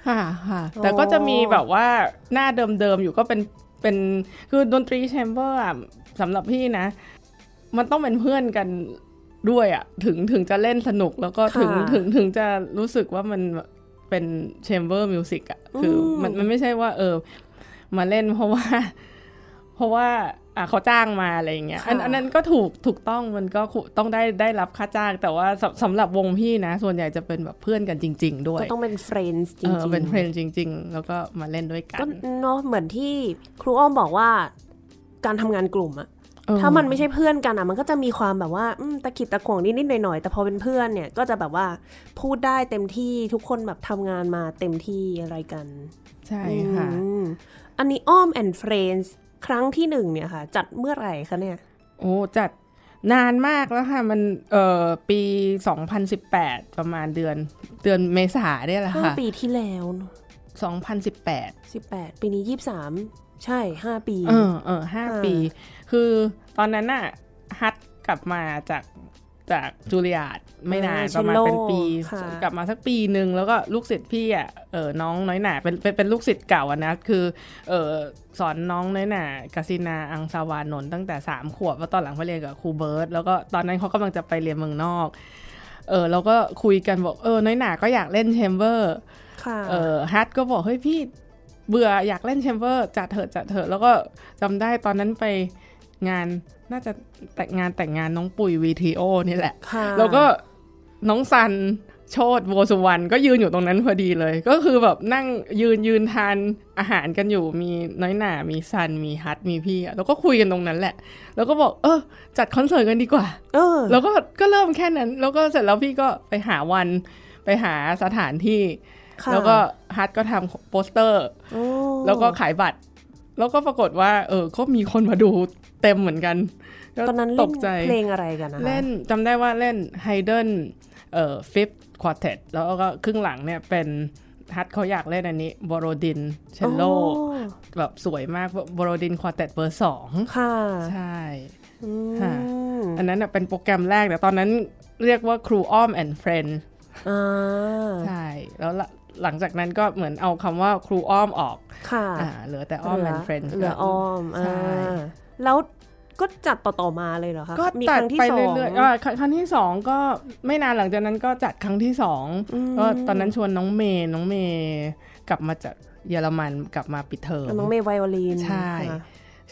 ค่ะค่ะแต่ก็จะมีแบบว่าหน้าเดิม ๆ อยู่ก็เป็นเป็นคือดนตรี chamber อะสำหรับพี่นะ มันต้องเป็นเพื่อนกันด้วยอะถึงถึงจะเล่นสนุกแล้วก็ถึงค่ะถึงถึงจะรู้สึกว่ามัน เป็น chamber music อะคืออมมันมันไม่ใช่ว่า เออ มาเล่นเพราะว่า เพราะว่าอะเขาจ้างมาอะไรอย่างเงี้ยอันอันนั้นก็ถูกถูกต้องมันก็คุต้องได้ได้รับค่าจ้าง แต่ว่าสำสำหรับวงพี่นะ ส่วนใหญ่จะเป็นแบบเพื่อนกันจริง ๆ ด้วย ก็ต้องเป็น friend จรนด์จเออเป็นเพื่อนจริง ๆ แล้วก็มาเล่นด้วยกัๆก็นเนาะเหมือนที่ครูอ้อมบอกว่า การทำงานกลุ่มอะเออ ถ้ามันไม่ใช่เพื่อนกันอะมันก็จะมีความแบบว่าอืมตะขิดตะขวงนิดๆหน่อยๆแต่พอเป็นเพื่อนเนี่ยก็จะแบบว่าพูดได้เต็มที่ทุกคนแบบทำงานมาเต็มที่อะไรกัน ใช่ค่ะอืมอันนี้อ้อม and Friends ครั้งที่หนึ่งเนี่ยค่ะ จัดเมื่อไหร่คะเนี่ย โอ้จัดนานมากแล้วค่ะ มันเอ่อปี 2018 ประมาณเดือนเดือนเมษาเนี่ยแหละห้าค่ะปีที่แล้วเนอะ2018สิบแปดปีนี้ยี่สามใช่ห้าปี เออเออห้าอ่าปี คือตอนนั้นน่ะฮัทกลับมาจากจากจูเลียดไม่นานประมาณเป็นปีค่ะกลับมาสักปีหนึ่งแล้วก็ลูกศิษย์พี่อะเออน้องน้อยหนาเป็นเป็นเป็นลูกศิษย์เก่าอะนะคือเออสอนน้องน้อยหนากาซินาอังสาวานนท์ตั้งแต่สามขวบแล้วตอนหลังไปเรียนกับครูเบิร์ตแล้วก็ตอนนั้นเขากำลังจะไปเรียนเมืองนอก เออเราก็คุยกันบอกเออน้อยหนาก็อยากเล่นแชมเบอร์ค่ะเออฮัทก็บอกเฮ้ยพี่เบื่ออยากเล่นแชมเบอร์จัดเถอะจัดเถอะแล้วก็จำได้ตอนนั้นไป งานน่าจะแต่งงานแต่งงานน้องปุ๋ยวีทีโอนี่แหละค่ะแล้วก็น้องซันโชดโวสุวรรณก็ยืนอยู่ตรงนั้นพอดีเลย ก็คือแบบนั่งยืนยืนทานอาหารกันอยู่มีน้อยหนามีซันมีฮัทมีพี่อะแล้วก็คุยกันตรงนั้นแหละ แล้วก็บอก เออ จัดคอนเสิร์ตกันดีกว่า เออ แล้วก็ก็เริ่มแค่นั้น แล้วก็เสร็จแล้วพี่ก็ไปหาวันไปหาสถานที่ค่ะแล้วก็ฮัทก็ทำโปสเตอร์โอ้แล้วก็ขายบัตร แล้วก็ปรากฏว่า เออ ก็มีคนมาดูเต็มเหมือนกันก็ตอนนั้นตเล่นกใจเพลงอะไรกันนะคะเล่นจำได้ว่าเล่น Haydn เอ่อ Fifth quartet แล้วก็ครึ่งหลังเนี่ยเป็นฮัทเขาอยากเล่นอันนี้ Borodinเชลโลโอ้แบบสวยมาก Borodin quartet เบอร์สองค่ะ ใช่อืมค่ะอันนั้นน่ะเป็นโปรแกรมแรกแต่ตอนนั้นเรียกว่าครูอ้อม and Friends อ่าใช่ แล้วละ หลังจากนั้นก็เหมือนเอาคำว่าครูอ้อมออก ค่ะอ่าเหลือแต่อ้อม and Friends เหลืออ้อมใช่อ่าแล้วก็จัดต่อๆมาเลยเหรอคะก็มีจัดครั้งที่สองไปเรื่อยๆอ่าครั้งที่สองก็ไม่นานหลังจากนั้นก็จัดครั้งที่สองอืมก็ตอนนั้นชวนน้องเมย์น้องเมย์กลับมาจากเยอรมันกลับมาปิดเทอมน้องเมย์ไวโอลินใช่ค่ะ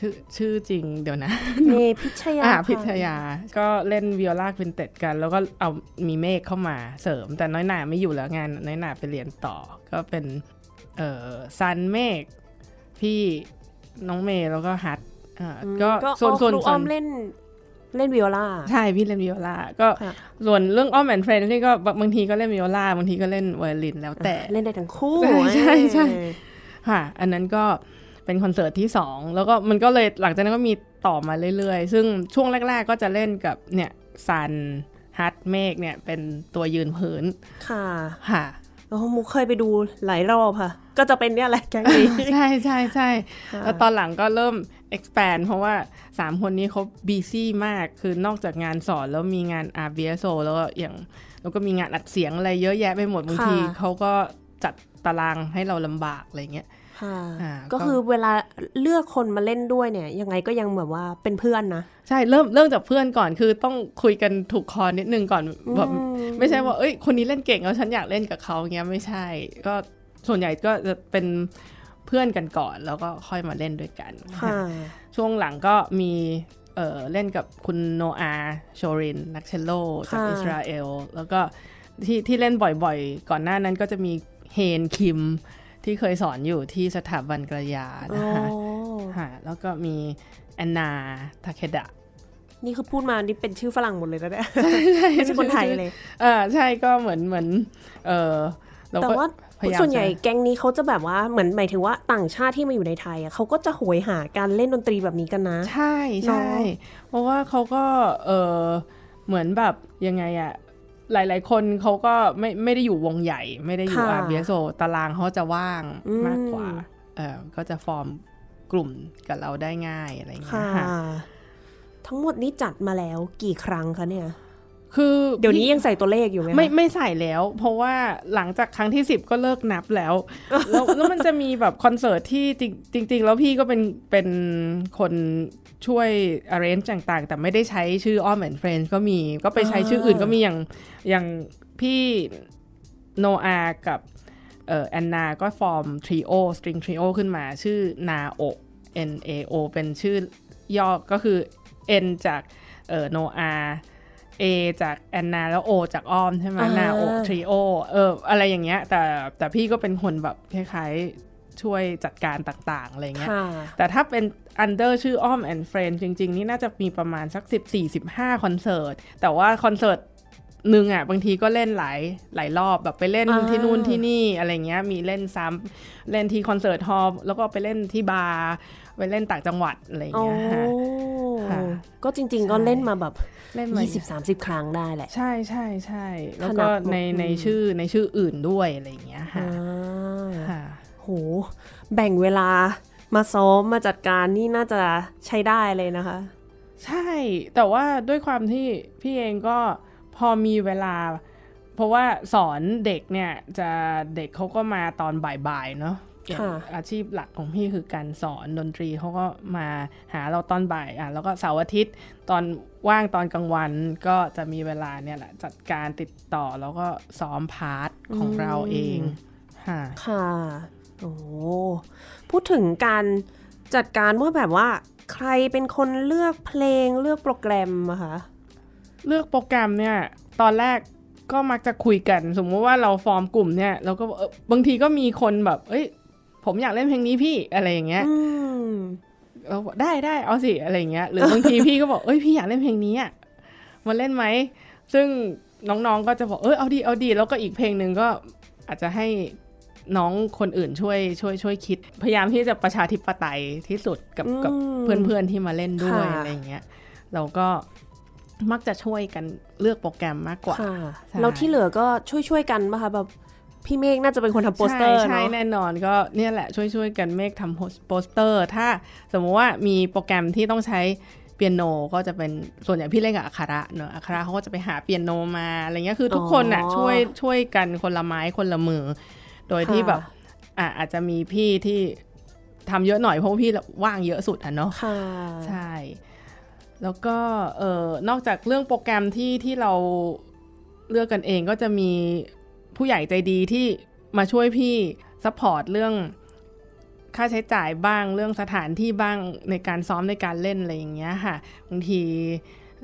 ชื่อชื่อจริงเดี๋ยวนะเมย์พิชยาอ่าค่ะพิทยา ก็เล่นวิโอลาควินเต็ดกัน แล้วก็เอามีเมฆเข้ามาเสริม แต่น้อยหนาไม่อยู่แล้วงานน้อยหนาไปเรียนต่อ ก็เป็นเอ่อซันเมฆพี่น้องเมย์แล้วก็ฮัทอ่าอืมก็ก็ส่วนอ๋อส่วนครูส่อ้วอนมเล่นเล่นวิโอลาใช่พี่เล่นวิโอลาก็ค่ะส่วนเรื่องอ้อม and Friends นี่ก็บางทีก็เล่นวิโอลาบางทีก็เล่นไวโอลินแล้วแต่เล่นได้ทั้งคู่ใช่ใช่ใช่เออค่ะ อันนั้นก็ เป็นคอนเสิร์ตที่ 2 แล้วก็มันก็เลยหลังจากนั้นก็มีต่อมาเรื่อยๆ ซึ่งช่วงแรก ๆ ก็จะเล่นกับเนี่ยซันฮัทเมฆเนี่ยเป็นตัวยืนพื้น ค่ะ ค่ะโอ้มุกเคยไปดูหลายรอบค่ะ ก็จะเป็นเนี่ยแหละแก๊งนี้ ใช่ใช่ใช่ค่ะแล้วตอนหลังก็เริ่ม expand เพราะว่า 3 คนนี้เขา busy มาก คือนอกจากงานสอนแล้วมีงาน RBSO แล้วก็อย่างแล้วก็มีงานอัดเสียงอะไรเยอะแยะไปหมดบางทีเขาก็จัดตารางให้เราลำบากอะไรเงี้ย ค่ะอ่าก็ก็คือเวลาเลือกคนมาเล่นด้วยเนี่ย ยังไงก็ยังแบบว่าเป็นเพื่อนนะ ใช่เริ่มเริ่มจากเพื่อนก่อนคือต้องคุยกันถูกคอนิดนึงก่อนแบบอืมไม่ใช่ว่าเอ้ยคนนี้เล่นเก่งแล้วฉันอยากเล่นกับเขาเงี้ยไม่ใช่ ก็ส่วนใหญ่ก็จะเป็นเพื่อนกันก่อนแล้วก็ค่อยมาเล่นด้วยกันค่ะช่วงหลังก็มีเเออเล่นกับคุณโนอาโชริน นักเชลโลจากอิสราเอลแล้วก็ที่ที่เล่นบ่อยๆ ก่อนหน้านั้นก็จะมีเฮนคิม ที่เคยสอนอยู่ที่สถาบันกระยานะคะค่ะแล้วก็มีแอนนาทาเคดะนี่คือพูดมานี่เป็นชื่อฝรั่งหมดเลยนะเนี่ยไม่ใช่คนไทยเลยเออใช่ก็เหมือนเหมือนเออแต่ว่าส่วนใหญ่แก๊งนี้เขาจะแบบว่าเหมือนหมายถึงว่าต่างชาติที่มาอยู่ในไทยเขาก็จะโหยหาการเล่นดนตรีแบบนี้กันนะ ใช่ใช่เพราะว่าเขาก็เออเหมือนแบบยังไงอะ หลาย ๆ คนเขาก็ไม่ไม่ได้อยู่วงใหญ่ ไม่ได้อยู่อาร์เบียโซตารางเขาจะว่างมากกว่า เออก็จะฟอร์มกลุ่มกับเราได้ง่ายอะไรอย่างเงี้ยค่ะ ทั้งหมดนี้จัดมาแล้วกี่ครั้งคะเนี่ย คือเดี๋ยวนี้ยังใส่ตัวเลขอยู่ไหมไม่ไม่ใส่แล้ว เพราะว่าหลังจากครั้งที่สิบก็เลิกนับแล้ว แล้วแล้วมันจะมีแบบคอนเสิร์ตที่จริงจริงแล้วพี่ก็เป็นเป็นคน ช่วย arrange ต่างๆ แต่ไม่ได้ใช้ชื่อ a l m and Friends ก็มี ก็ไปใช้ชื่ออื่นก็มีอย่างอย่างพี่โนอากับเอ่อแอนนาก็ฟอร์มทริโอสตริงทริโอขึ้นมาชื่อนาโอ N A O เป็นชื่อย่อก็คือ N จากเอ่อโนอา A จากแอนนาแล้ว O จากอ้อมใช่ไหมนาโอทริโอเอออะไรอย่างเงี้ย แต่แต่พี่ก็เป็นคนแบบคล้ายๆช่วยจัดการต่างๆอะไรเงี้ยแต่ถ้าเป็น under ชื่ออ้อม and friend จริง ๆ นี่น่าจะมีประมาณสัก 14-15 คอนเสิร์ต แต่ว่าคอนเสิร์ตหนึ่งอะบางทีก็เล่นหลายหลายรอบแบบไปเล่นที่นู่นที่นี่อะไรเงี้ยมีเล่นซ้ำเล่นที่คอนเสิร์ตฮอลแล้วก็ไปเล่นที่บาร์ไปเล่นต่างจังหวัดอะไรเงี้ยค่ะก็จริง ๆ ก็เล่นมาแบบเล่นมายี่สิบสามสิบครั้งได้แหละ ใช่ใช่ใช่แล้วก็ในในชื่อในชื่ออื่นด้วยอะไรเงี้ยค่ะโห แบ่งเวลา มาซ้อมมาจัดการนี่น่าจะใช้ได้เลยนะคะ ใช่แต่ว่าด้วยความที่พี่เองก็พอมีเวลา เพราะว่าสอนเด็กเนี่ยจะเด็กเขาก็มาตอนบ่ายๆเนาะอาชีพหลักของพี่คือการสอนดนตรีเขาก็มาหาเราตอนบ่ายอะแล้วก็เสาร์อาทิตย์ตอนว่างตอนกลางวันก็จะมีเวลาเนี่ยแหละจัดการติดต่อแล้วก็ซ้อม part ของเราเองค่ะค่ะ โอ้พูดถึงการจัดการว่าแบบว่า ใครเป็นคนเลือกเพลงเลือกโปรแกรมอะคะเลือกโปรแกรมเนี่ย ตอนแรกก็มักจะคุยกัน สมมติว่าเราฟอร์มกลุ่มเนี่ยเราก็บางทีก็มีคนแบบ เอ้ย ผมอยากเล่นเพลงนี้พี่อะไรอย่างเงี้ยเราบอกได้ได้เอาสิอะไรอย่างเงี้ยหรือบางทีพี่ก็บอกเอ้ยพี่อยากเล่นเพลงนี้อะมาเล่นไหมซึ่งน้องๆก็จะบอกเออเอาดีเอาดีแล้วก็อีกเพลงหนึ่งก็อาจจะให้ น้องคนอื่นช่วยช่วยช่วยคิด พยายามที่จะประชาธิปไตยที่สุดกับกับเพื่อนๆที่มาเล่นด้วยอะไรเงี้ยเราก็มักจะช่วยกันเลือกโปรแกรมมากกว่าแล้วที่เหลือก็ช่วยช่วยกันป่ะคะแบบพี่เมฆน่าจะเป็นคนทำโปสเตอร์ใช่แน่นอนก็เนี่ยแหละช่วยช่วยกันเมฆทำโปสเตอร์ ถ้าสมมติว่ามีโปรแกรมที่ต้องใช้เปียโนก็จะเป็นส่วนใหญ่พี่เล่นกับอัคาระเนอะอัคาระเขาก็จะไปหาเปียโนมาอะไรเงี้ยคือทุกคนอะช่วยช่วยกันคนละไม้คนละมือ โดยที่แบบอะอาจจะมีพี่ที่ทำเยอะหน่อยเพราะพี่ว่างเยอะสุดอะเนาะใช่ แล้วก็เออนอกจากเรื่องโปรแกรมที่ที่เราเลือกกันเองก็จะมีผู้ใหญ่ใจดีที่มาช่วยพี่ support เรื่องค่าใช้จ่ายบ้างเรื่องสถานที่บ้างในการซ้อมในการเล่นอะไรอย่างเงี้ยค่ะบางที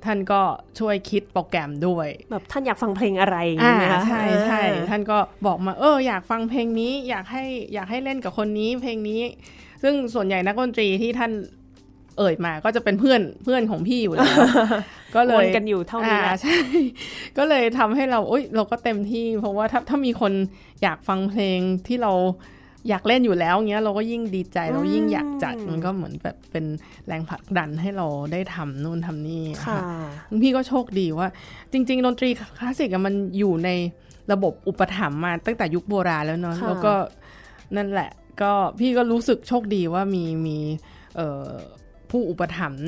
ท่านก็ช่วยคิดโปรแกรมด้วยแบบท่านอยากฟังเพลงอะไรอย่างเงี้ยใช่ใช่ท่านก็บอกมาเอออยากฟังเพลงนี้อยากให้อยากให้เล่นกับคนนี้เพลงนี้ ซึ่งส่วนใหญ่นักดนตรีที่ท่านเอ่ยมาก็จะเป็นเพื่อนเพื่อนของพี่อยู่แล้วก็เลยกันอยู่เท่านี้ใช่ก็เลยทำให้เราโอ๊ยเราก็เต็มที่ เพราะว่าถ้าถ้ามีคนอยากฟังเพลงที่เรา อยากเล่นอยู่แล้วเงี้ยเราก็ยิ่งดีใจเรายิ่งอยากจัดมันก็เหมือนแบบเป็นแรงผลักดันให้เราได้ทำนู่นทำนี่ค่ะพี่ก็โชคดีว่า จริง ๆ ดนตรีคลาสสิกมันอยู่ในระบบอุปถัมภ์มาตั้งแต่ยุคโบราณแล้วเนาะแล้วก็นั่นแหละ ก็พี่ก็รู้สึกโชคดีว่ามีมีเอ่อผู้อุปถัมภ์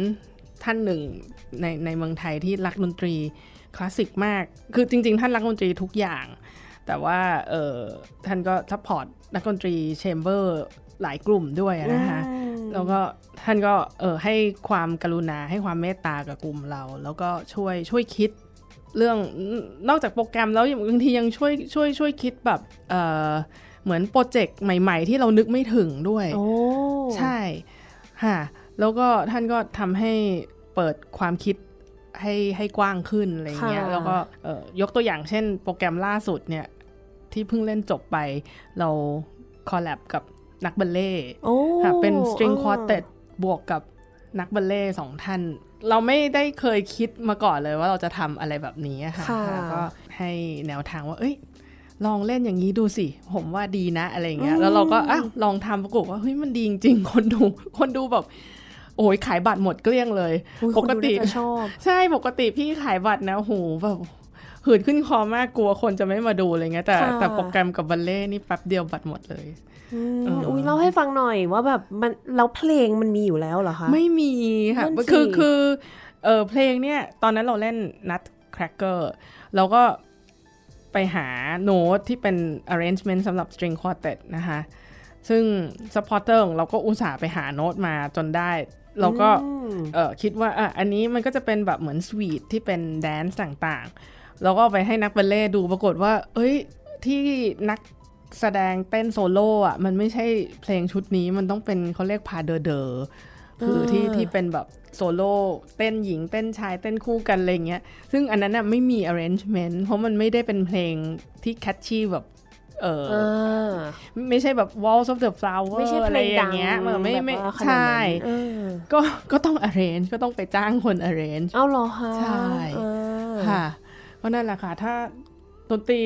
ท่านหนึ่งในในเมืองไทยที่รักดนตรีคลาสสิกมาก คือจริง ๆ ท่านรักดนตรีทุกอย่าง แต่ว่าเออท่านก็ support นักดนตรี chamber หลายกลุ่มด้วยนะคะแล้วก็ท่านก็เออให้ความกรุณาให้ความเมตตากับกลุ่มเรา แล้วก็ช่วยช่วยคิดเรื่องนอกจากโปรแกรมแล้วบางทียังช่วยช่วยช่วยคิดแบบเออเหมือนโปรเจกต์ใหม่ ๆ ที่เรานึกไม่ถึงด้วยใช่ค่ะแล้วก็ท่านก็ทำให้โปเปิดความคิดให้ให้กว้างขึ้นอะไรเงี้ยค่ะแล้วก็เอ่อยกตัวอย่างเช่น โปรแกรมล่าสุดเนี่ย ที่เพิ่งเล่นจบไป เราคอลแลบกับนักบัลเล่ต์โอ้ค่ะเป็น string อ่า quartet บวกกับนักบัลเล่ต์สองท่าน เราไม่ได้เคยคิดมาก่อนเลยว่าเราจะทำอะไรแบบนี้อะค่ะค่ะค่ะก็ให้แนวทางว่า เอ้ยลองเล่นอย่างนี้ดูสิ ผมว่าดีนะอะไรเงี้ย แล้วเราก็อ้าวลองทำปรากฏว่าเฮ้ยมันดีจริงๆคนดู คนดูแบบโอ้ยขายบัตรหมดเกลี้ยงเลยอุ๊ยปกติคนดูน่าจะชอบใช่ปกติพี่ขายบัตรนะโหแบบ หืดขึ้นคอมากกลัวคนจะไม่มาดูอะไรเงี้ยแต่ค่ะแต่โปรแกรมกับบัลเล่ต์นี่แป๊บเดียวบัตรหมดเลยอืมเอออุ้อุ้ยเล่าให้ฟังหน่อยว่าแบบมันแล้วเพลงมันมีอยู่แล้วเหรอคะ ไม่มีค่ะนั่นสิคือคือเออเพลงเนี่ย ตอนนั้นเราเล่นนัด cracker เราก็ไปหาโน้ตที่เป็น arrangement สำหรับ string quartet นะคะ ซึ่ง supporter ของเราก็อุตส่าห์ไปหาโน้ตมาจนได้ เราก็อืมเออคิดว่าอะอันนี้มันก็จะเป็นแบบเหมือนสวีทที่เป็น dance ต่างๆ แล้วก็เอาไปให้นักบัลเล่ต์ดูปรากฏว่า เอ้ย ที่นักแสดงเต้นโซโล่อะมันไม่ใช่เพลงชุดนี้มันต้องเป็นเขาเรียก pas de deuxคือที่อ่าที่เป็นแบบโซโล่เต้นหญิงเต้นชายเต้นคู่กันอะไรเงี้ย ซึ่งอันนั้นน่ะไม่มี arrangement เพราะมันไม่ได้เป็นเพลงที่ catchy แบบเออออ่าไม่ใช่แบบ Walls of the Flower ไม่ใช่อะเพไรลงอดัย่างงเงี้ยมันไม่ไม่แบบว่าขนาดใช่นั้นเออก็ก็ต้อง arrange ก็ต้องไปจ้างคน arrange เอาเหรอคะใช่อ่าค่ะ ก็นั่นแหละค่ะ ถ้าดนตรี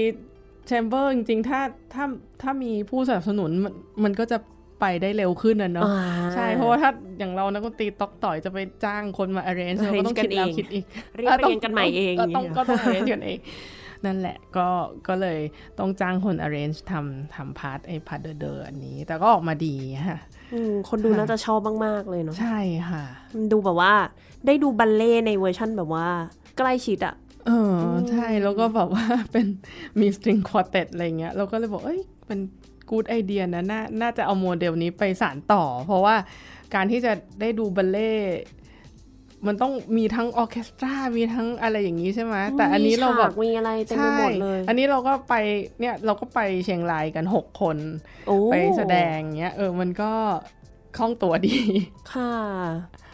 แชมเบอร์จริงๆ ถ้าถ้าถ้ามีผู้สนับสนุนมันมันก็จะไปได้เร็วขึ้นนะเนาะอ่าใช่เพราะว่าถ้าอย่างเรานักดนตรีตอกต่อยจะไปจ้างคนมา arrange เราก็ต้องคิดแล้ว arrange กันเองคิดอีกเรียกไปเรียนกันใหม่เองก็ต้องย่างเงี้ยก็ต้อง arrange กันเองนั่นแหละก็ก็เลยต้องจ้างคน arrange ทำทำ part ไอ้ pas de deux อันนี้ แต่ก็ออกมาดีค่ะอืมคนดูค่ะน่าจะชอบมาก ๆ เลยเนาะใช่ค่ะมันดูแบบว่าได้ดูบัลเล่ต์ในเวอร์ชั่นแบบว่าใกล้ชิดอะ เอออใช่แล้วก็แบบว่าเป็นมี string quartet อะไรเงี้ยเราก็เลยบอกเอ้ยเป็นกูดไอเดียนะน่าน่าจะเอาโมเดลนี้ไปสานต่อ เพราะว่าการที่จะได้ดูบัลเล่ต์มันต้องมีทั้งออร์เคสตรา มีทั้งอะไรอย่างนี้ใช่ไหมแต่อันนี้เราแบบมีฉากมีอะไรเต็มไปหมดเลย อันนี้เราก็ไปเนี่ยเราก็ไปเชียงรายกันหกคนโอ้ไปแสดงเงี้ยเออมันก็คล่องตัวดี ค่ะ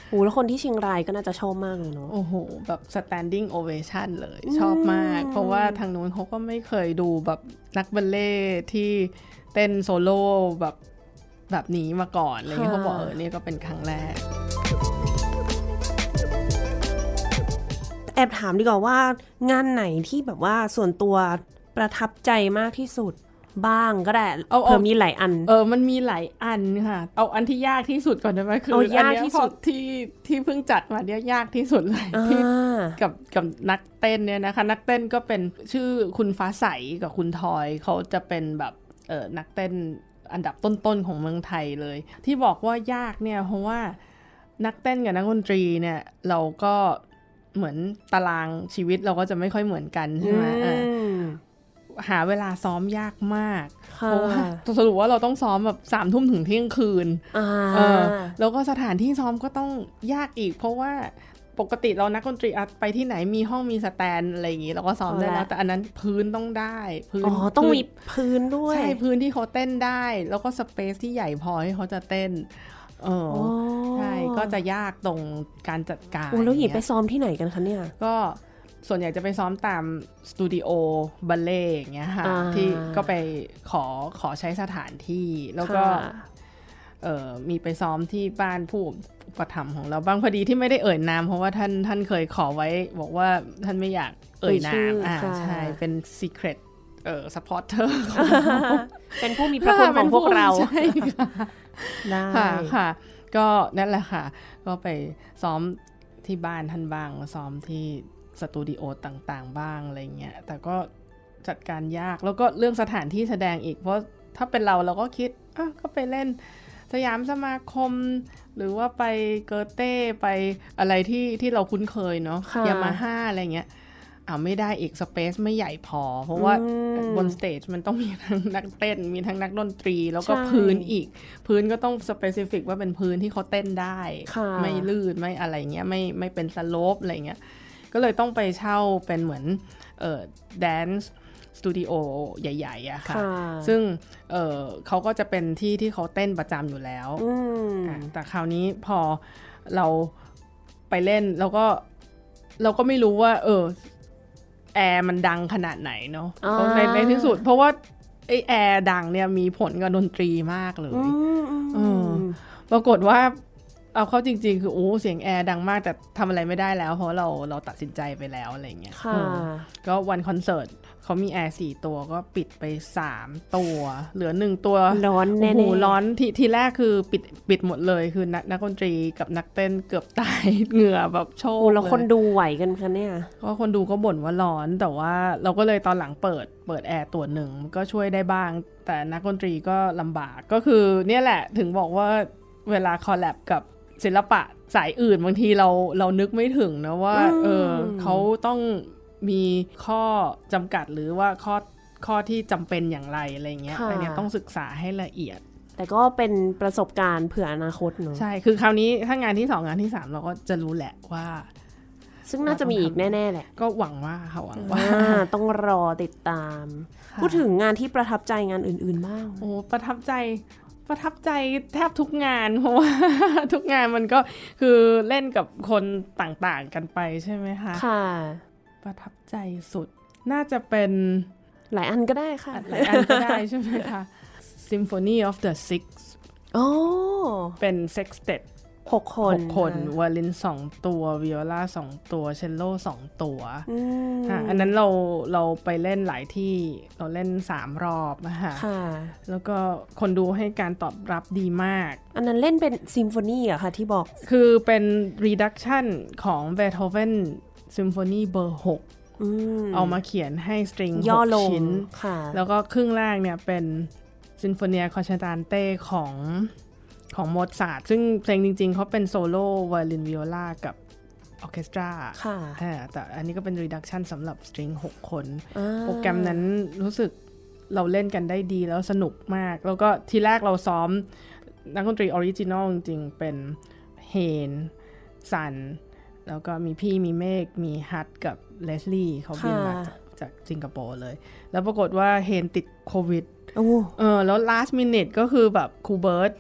โอ้แล้วคนที่เชียงรายก็น่าจะชอบมากเลยเนาะ โอ้โห แบบ standing ovation เลย ชอบมาก เพราะว่าทางนู้นเขาก็ไม่เคยดูแบบนักบัลเล่ต์ที่เต้นโซโล่แบบแบบนี้มาก่อนอะไรเงี้ยค่ะเขาบอกเออเนี่ยก็เป็นครั้งแรก แอบถามดีกว่าว่างานไหนที่แบบว่าส่วนตัวประทับใจมากที่สุด บ้างก็ได้เอาเอาเผื่อมีหลายอัน เออมันมีหลายอันค่ะ เอาอันที่ยากที่สุดก่อนได้ไหมคือเอายากนเนี้ที่สุดพอที่ที่เพิ่งจัดมาเนี่ยยากที่สุดเลยอ่ที่ากับกับนักเต้นเนี่ยนะคะ นักเต้นก็เป็นชื่อคุณฟ้าใสกับคุณทอยเขาจะเป็นแบบเออนักเต้นอันดับต้นๆของเมืองไทยเลย ที่บอกว่ายากเนี่ยเพราะว่านักเต้นกับนักดนตรีเนี่ยเราก็เหมือนตารางชีวิตเราก็จะไม่ค่อยเหมือนกันใช่ไหมเอออืม หาเวลาซ้อมยากมากค่ะเพราะว่าสรุปว่าเราต้องซ้อมแบบสามทุ่มถึงเที่ยงคืนอ่าเออแล้วก็สถานที่ซ้อมก็ต้องยากอีก เพราะว่าปกติเรานักดนตรีอะไปที่ไหนมีห้องมีสแตนอะไรอย่างงี้ เราก็ซ้อมได้แล้วแต่อันนั้นพื้นต้องได้พื้นอ๋อต้องพื้นมีพื้นด้วย ใช่พื้นที่เขาเต้นได้ แล้วก็สเปซที่ใหญ่พอให้เขาจะเต้นเอออ๋อใช่ก็จะยากตรงการจัดการโอ้แล้วหยิบไปเงี้ยซ้อมที่ไหนกันคะเนี่ยก็ ส่วนใหญ่จะไปซ้อมตามสตูดิโอบัลเล่อย่างเงี้ยค่ะอ่าที่ก็ไปขอขอใช้สถานที่ แล้วก็ค่ะเออมีไปซ้อมที่บ้านผู้อุปถัมภ์ของเราบ้างพอดีที่ไม่ได้เอ่ยนามเพราะว่าท่านท่านเคยขอไว้ บอกว่าท่านไม่อยากเอ่ยนาเอ่ยชื่มออ่อ่าค่ะใช่เป็น secret เอ่อ supporter เป็นผู้มีพระคุณของพวกเราใช่ค่ะได้ค่ะค่ะ ก็นั่นแหละค่ะ ก็ไปซ้อมที่บ้านท่านบ้างซ้อมที่ สตูดิโอต่างๆ บ้างอะไรเงี้ย แต่ก็จัดการยากแล้วก็เรื่องสถานที่แสดงอีก เพราะถ้าเป็นเราเราก็คิดอะก็ไปเล่นสยามสมาคม หรือว่าไปเกอเต้ไปอะไรที่ที่เราคุ้นเคยเนาะค่ะยามาฮ่าอะไรเงี้ยอ่าไม่ได้อีก space ไม่ใหญ่พอ เพราะว่าอืมบน stage มันต้องมีทั้งนักเต้น มีทั้งนักดนตรี แล้วก็ใช่พื้นอีก พื้นก็ต้อง specific ว่าเป็นพื้นที่เขาเต้นได้ค่ะไม่ลื่นไม่อะไรเงี้ยไม่ไม่เป็น slope อะไรเงี้ย ก็เลยต้องไปเช่าเป็นเหมือนเอ่อ dance studio ใหญ่ๆอะค่ะค่ะซึ่งเอ่อเขาก็จะเป็นที่ที่เขาเต้นประจำอยู่แล้วอืมอะแต่คราวนี้พอเราไปเล่นแล้วก็เราก็ไม่รู้ว่า เออ แอร์มันดังขนาดไหนเนาะอ่าเพราะในในที่สุด เพราะว่าไอแอร์ดังเนี่ยมีผลกับดนตรีมากเลยอืมอืมเออปรากฏว่า เอาเข้าจริง ๆ คือโอ้เสียงแอร์ดังมากแต่ทำอะไรไม่ได้แล้ว เพราะเราเราตัดสินใจไปแล้วอะไรเงี้ยค่ะเออก็วันคอนเสิร์ตเขามีแอร์สี่ตัวก็ปิดไปสามตัว เหลือหนึ่งตัวร้อนโอ้แน่โหๆร้อนทีทีแรกคือปิดปิดหมดเลยคือนักนักดนตรีกับนักเต้นเกือบตายเหงื่อแบบโชโอ้กแล้วเลยคนดูไหวกันคะเนี่ยก็คนดูก็บ่นว่าร้อนแต่ว่าเราก็เลยตอนหลังเปิดเปิดแอร์ตัวหนึ่งมันก็ช่วยได้บ้าง แต่นักดนตรีก็ลำบากก็คือเนี่ยแหละถึงบอกว่าเวลา collab กับ ศิลปะสายอื่นบางทีเราเรานึกไม่ถึงนะว่าอืมเออเขาต้องมีข้อจำกัดหรือว่าข้อข้อที่จำเป็นอย่างไรอะไรเงี้ยค่ะอันเนี้ยต้องศึกษาให้ละเอียด แต่ก็เป็นประสบการณ์เผื่ออนาคตเนอะใช่คือคราวนี้ถ้างานที่สองงานที่สามเราก็จะรู้แหละว่าซึ่งน่าจะมีอีกแน่ ๆ แหละ ก็หวังว่าค่ะหวังว่าอ่าต้องรอติดตาม พูดถึงงานที่ประทับใจงานอื่น ๆ บ้าง โอ้ ประทับใจ ประทับใจแทบทุกงาน เพราะว่าทุกงานมันก็คือเล่นกับคนต่างๆกันไปใช่ไหมคะ ค่ะ ประทับใจสุดน่าจะเป็นหลายอันก็ได้ค่ะ หลายอันก็ได้ใช่ไหมคะ Symphony of the Six โอ้เป็น sextet หกคนหกคนค่ะวาลินสองตัววิโอลาสองตัวเชลโลสองตัวอืมค่ะอันนั้นเราเราไปเล่นหลายที่เราเล่นสามรอบนะคะค่ะแล้วก็คนดูให้การตอบรับดีมาก อันนั้นเล่นเป็นซิมโฟนีอะค่ะที่บอก คือเป็น reduction ของเบโธเฟนซิมโฟนีเบอร์อืม6เอามาเขียนให้ string ย่อลงชิ้นค่ะแล้วก็ครึ่งแรกเนี่ยเป็น Sinfonia Concertante ของ ของโมซาร์ทซึ่งเพลงจริง ๆ เขาเป็นโซโล่ไวโอลินวิโอลากับออร์เคสตราค่ะอ่าแต่อันนี้ก็เป็น reduction สำหรับ string 6 คนอ่าโปรแกรมนั้นรู้สึกเราเล่นกันได้ดีแล้วสนุกมาก แล้วก็ทีแรกเราซ้อม นักดนตรี original จริง ๆ เป็นเฮนซัน แล้วก็มีพี่มีเมฆมีฮัตกับเลสลี่เขาบินมาจากจากสิงคโปร์เลย แล้วปรากฏว่าเฮนติดโควิดโอ้เออแล้ว last minute ก็คือแบบครูเบิร์ต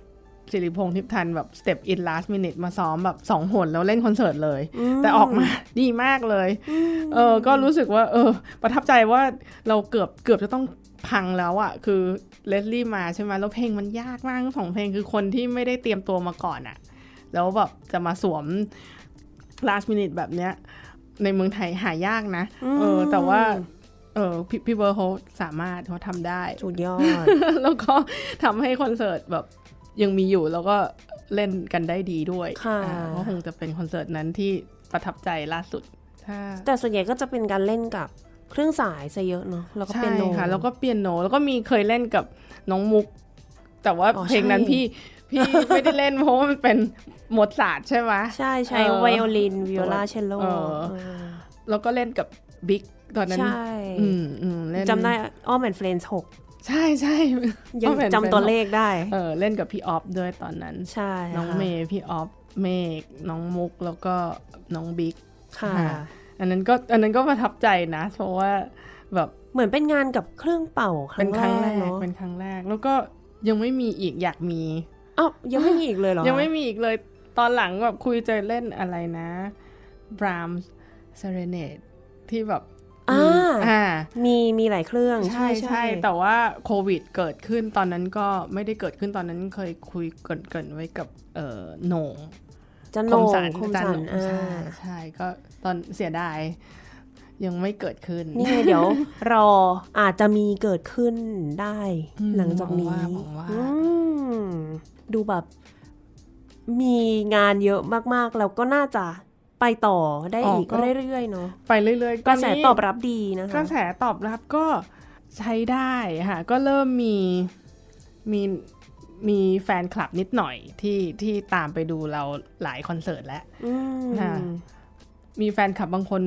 สิริพงษ์ทิพย์ทันแบบ step in last minute มาซ้อมแบบสองหนแล้วเล่นคอนเสิร์ตเลย แต่ออกมาดีมากเลย เออก็รู้สึกว่า เออ ประทับใจว่าเราเกือบเกือบจะต้องพังแล้วอะคือเลสลี่มาใช่ไหมแล้วเพลงมันยากมากทั้งสองเพลงคือคนที่ไม่ได้เตรียมตัวมาก่อนอะแล้วแบบจะมาสวม last minute แบบเนี้ย ในเมืองไทยหายากนะ เออ แต่ว่าเออพี่พี่เบิร์ดเขาสามารถเขาทำได้สุดยอด แล้วก็ทำให้คอนเสิร์ตแบบ ยังมีอยู่แล้วก็เล่นกันได้ดีด้วยค่ะอ่าก็คงจะเป็นคอนเสิร์ตนั้นที่ประทับใจล่าสุดถ้าแต่ส่วนใหญ่ก็จะเป็นการเล่นกับเครื่องสายซะเยอะเนาะแล้วก็ใช่เปียโนค่ะ แล้วก็เปียโนแล้วก็มีเคยเล่นกับน้องมุก แต่ว่าอ๋อเพลงนั้นใช่พี่พี่ไม่ได้เล่นเพราะว่ามันเป็นโมซาร์ทใช่ไหมใช่ใช้เออไวโอลินวิโอลาเชลโลเออแล้วก็เล่นกับบิ๊กตอนนั้นใช่อืมอืมเล่นจำได้อ้อม and Friends หก ใช่ใช่ยังอ้อม and จำตัวเลขได้ เออเล่นกับพี่ออฟด้วยตอนนั้น ใช่ น้องค่ะเมย์พี่ออฟเมฆน้องมุกแล้วก็น้องบิ๊กค่ะค่ะ อันนั้นก็อันนั้นก็ประทับใจนะ เพราะว่าแบบเหมือนเป็นงานกับเครื่องเป่าคเป็รั้นงครั้งแรแรกกเนาะเป็นครั้งแรก แล้วก็ยังไม่มีอีกอยากมีอ้าวยังไม่มีอีกเลยเหรอ ยังไม่มีอีกเลย ตอนหลังแบบคุยจะเล่นอะไรนะ Brahms Serenade ที่แบบ อ่าอ่ามีมีหลายเครื่องใช่ใช่ แต่ว่าโควิดเกิดขึ้นตอนนั้นก็ไม่ได้เกิดขึ้นตอนนั้นเคยคุยเกรินเกรินไว้กับเออโหน่งจันคโหนมงสันคมจันสันโหน่งอ่าใช่ใช่ก็ตอนเสียดายยังไม่เกิดขึ้น นี่ไงเดี๋ยว รออาจจะมีเกิดขึ้นได้อืมหลังจากนี้หวังว่าหวังว่าอืมดูแบบมีงานเยอะมากๆ แล้วก็น่าจะ ไปต่อได้อีกเรื่อยๆเนาะไปเรื่อยๆกระแสนนี้ตอบรับดีนะคะกระแสตอบรับก็ใช้ได้ค่ะ ก็เริ่มมีมีมีแฟนคลับนิดหน่อยที่ที่ตามไปดูเราหลายคอนเสิร์ตแล้วอืมค่ะมีแฟนคลับบางคน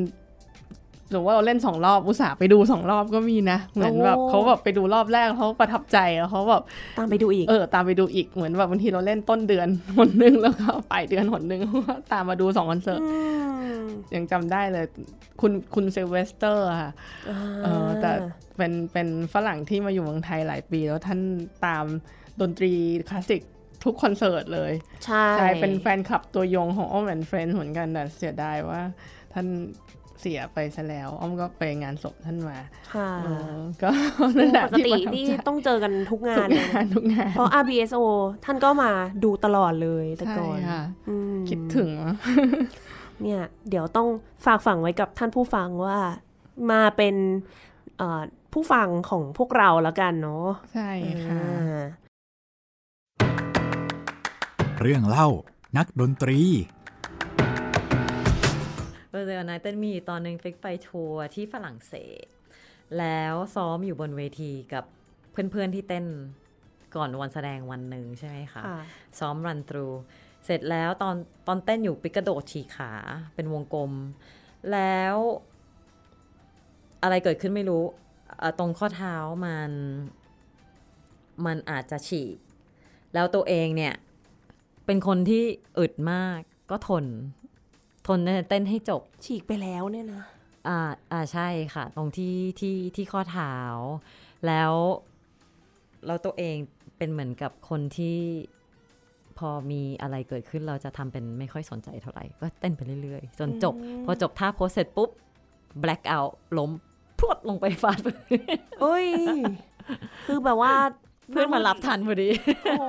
หรือว่าเราเล่นสองรอบอุตส่าห์ไปดูสองรอบก็มีนะ เหมือนแบบเขาแบบไปดูรอบแรกเขาประทับใจแล้วเขาแบบตามไปดูอีกเออตามไปดูอีกเหมือนแบบบางทีเราเล่นต้นเดือนหนหนึงแล้วก็ปลายเดือนหนหนึงตามมาดูสองคอนเสิร์ตมยังจำได้เลย คุณคุณเซลเวสเตอร์ค่ะเออแต่เป็นเป็นฝรั่งที่มาอยู่เมืองไทยหลายปี แล้วท่านตามดนตรีคลาสสิกทุกคอนเสิร์ตเลย ใช่ใช่เป็นแฟนคลับตัวยงของอ้อม and Friends เหมือนกันแต่เสียดายว่าท่าน เสียไปซะแล้ว อ้อมก็ไปงานศพท่านมา ค่ะเออก็นั่นแหละปกที่ติประทับนี่ใจต้องเจอกันทุกงาทุนกเลยงานทุกงานเพราะ RBSO ท่านก็มาดูตลอดเลยแต่ใช่ก่อนค่ะอืมคิดถึงเนี่ย เดี๋ยวต้องฝากฝังไว้กับท่านผู้ฟังว่ามาเป็นเอ่อผู้ฟังของพวกเราแล้วกันเนาะใช่ค่ะอ่าเรื่องเล่านักดนตรี เออเนเต้นมีตอนหนึงเฟกไปทัวร์ที่ฝรั่งเศส แล้วซ้อมอยู่บนเวทีกับเพื่อนๆที่เต้นก่อนวันแสดงวันหนึ่งใช่ไหมคะค่ะซ้อมรันทรู เสร็จแล้วตอนตอนเต้นอยู่ปิกกระโดดฉีกขาเป็นวงกลม แล้วอะไรเกิดขึ้นไม่รู้เอ่อตรงข้อเท้ามัน มันอาจจะฉีก แล้วตัวเองเนี่ย เป็นคนที่อึดมากก็ทน ทนเต้นให้จบ ฉีกไปแล้วเนี่ยนะ อ่าอ่าใช่ค่ะ ตรงที่ที่ที่ข้อเท้า แล้วเราตัวเองเป็นเหมือนกับคนที่พอมีอะไรเกิดขึ้นเราจะทำเป็นไม่ค่อยสนใจเท่าไหร่ ก็เต้นไปเรื่อยๆ จนจบ พอจบท่าโพสเสร็จปุ๊บ black out ล้มพรวดลงไปฟาดพื้นเอ้ย คือแบบว่าเพื่อนมารับทันพอดี โอ้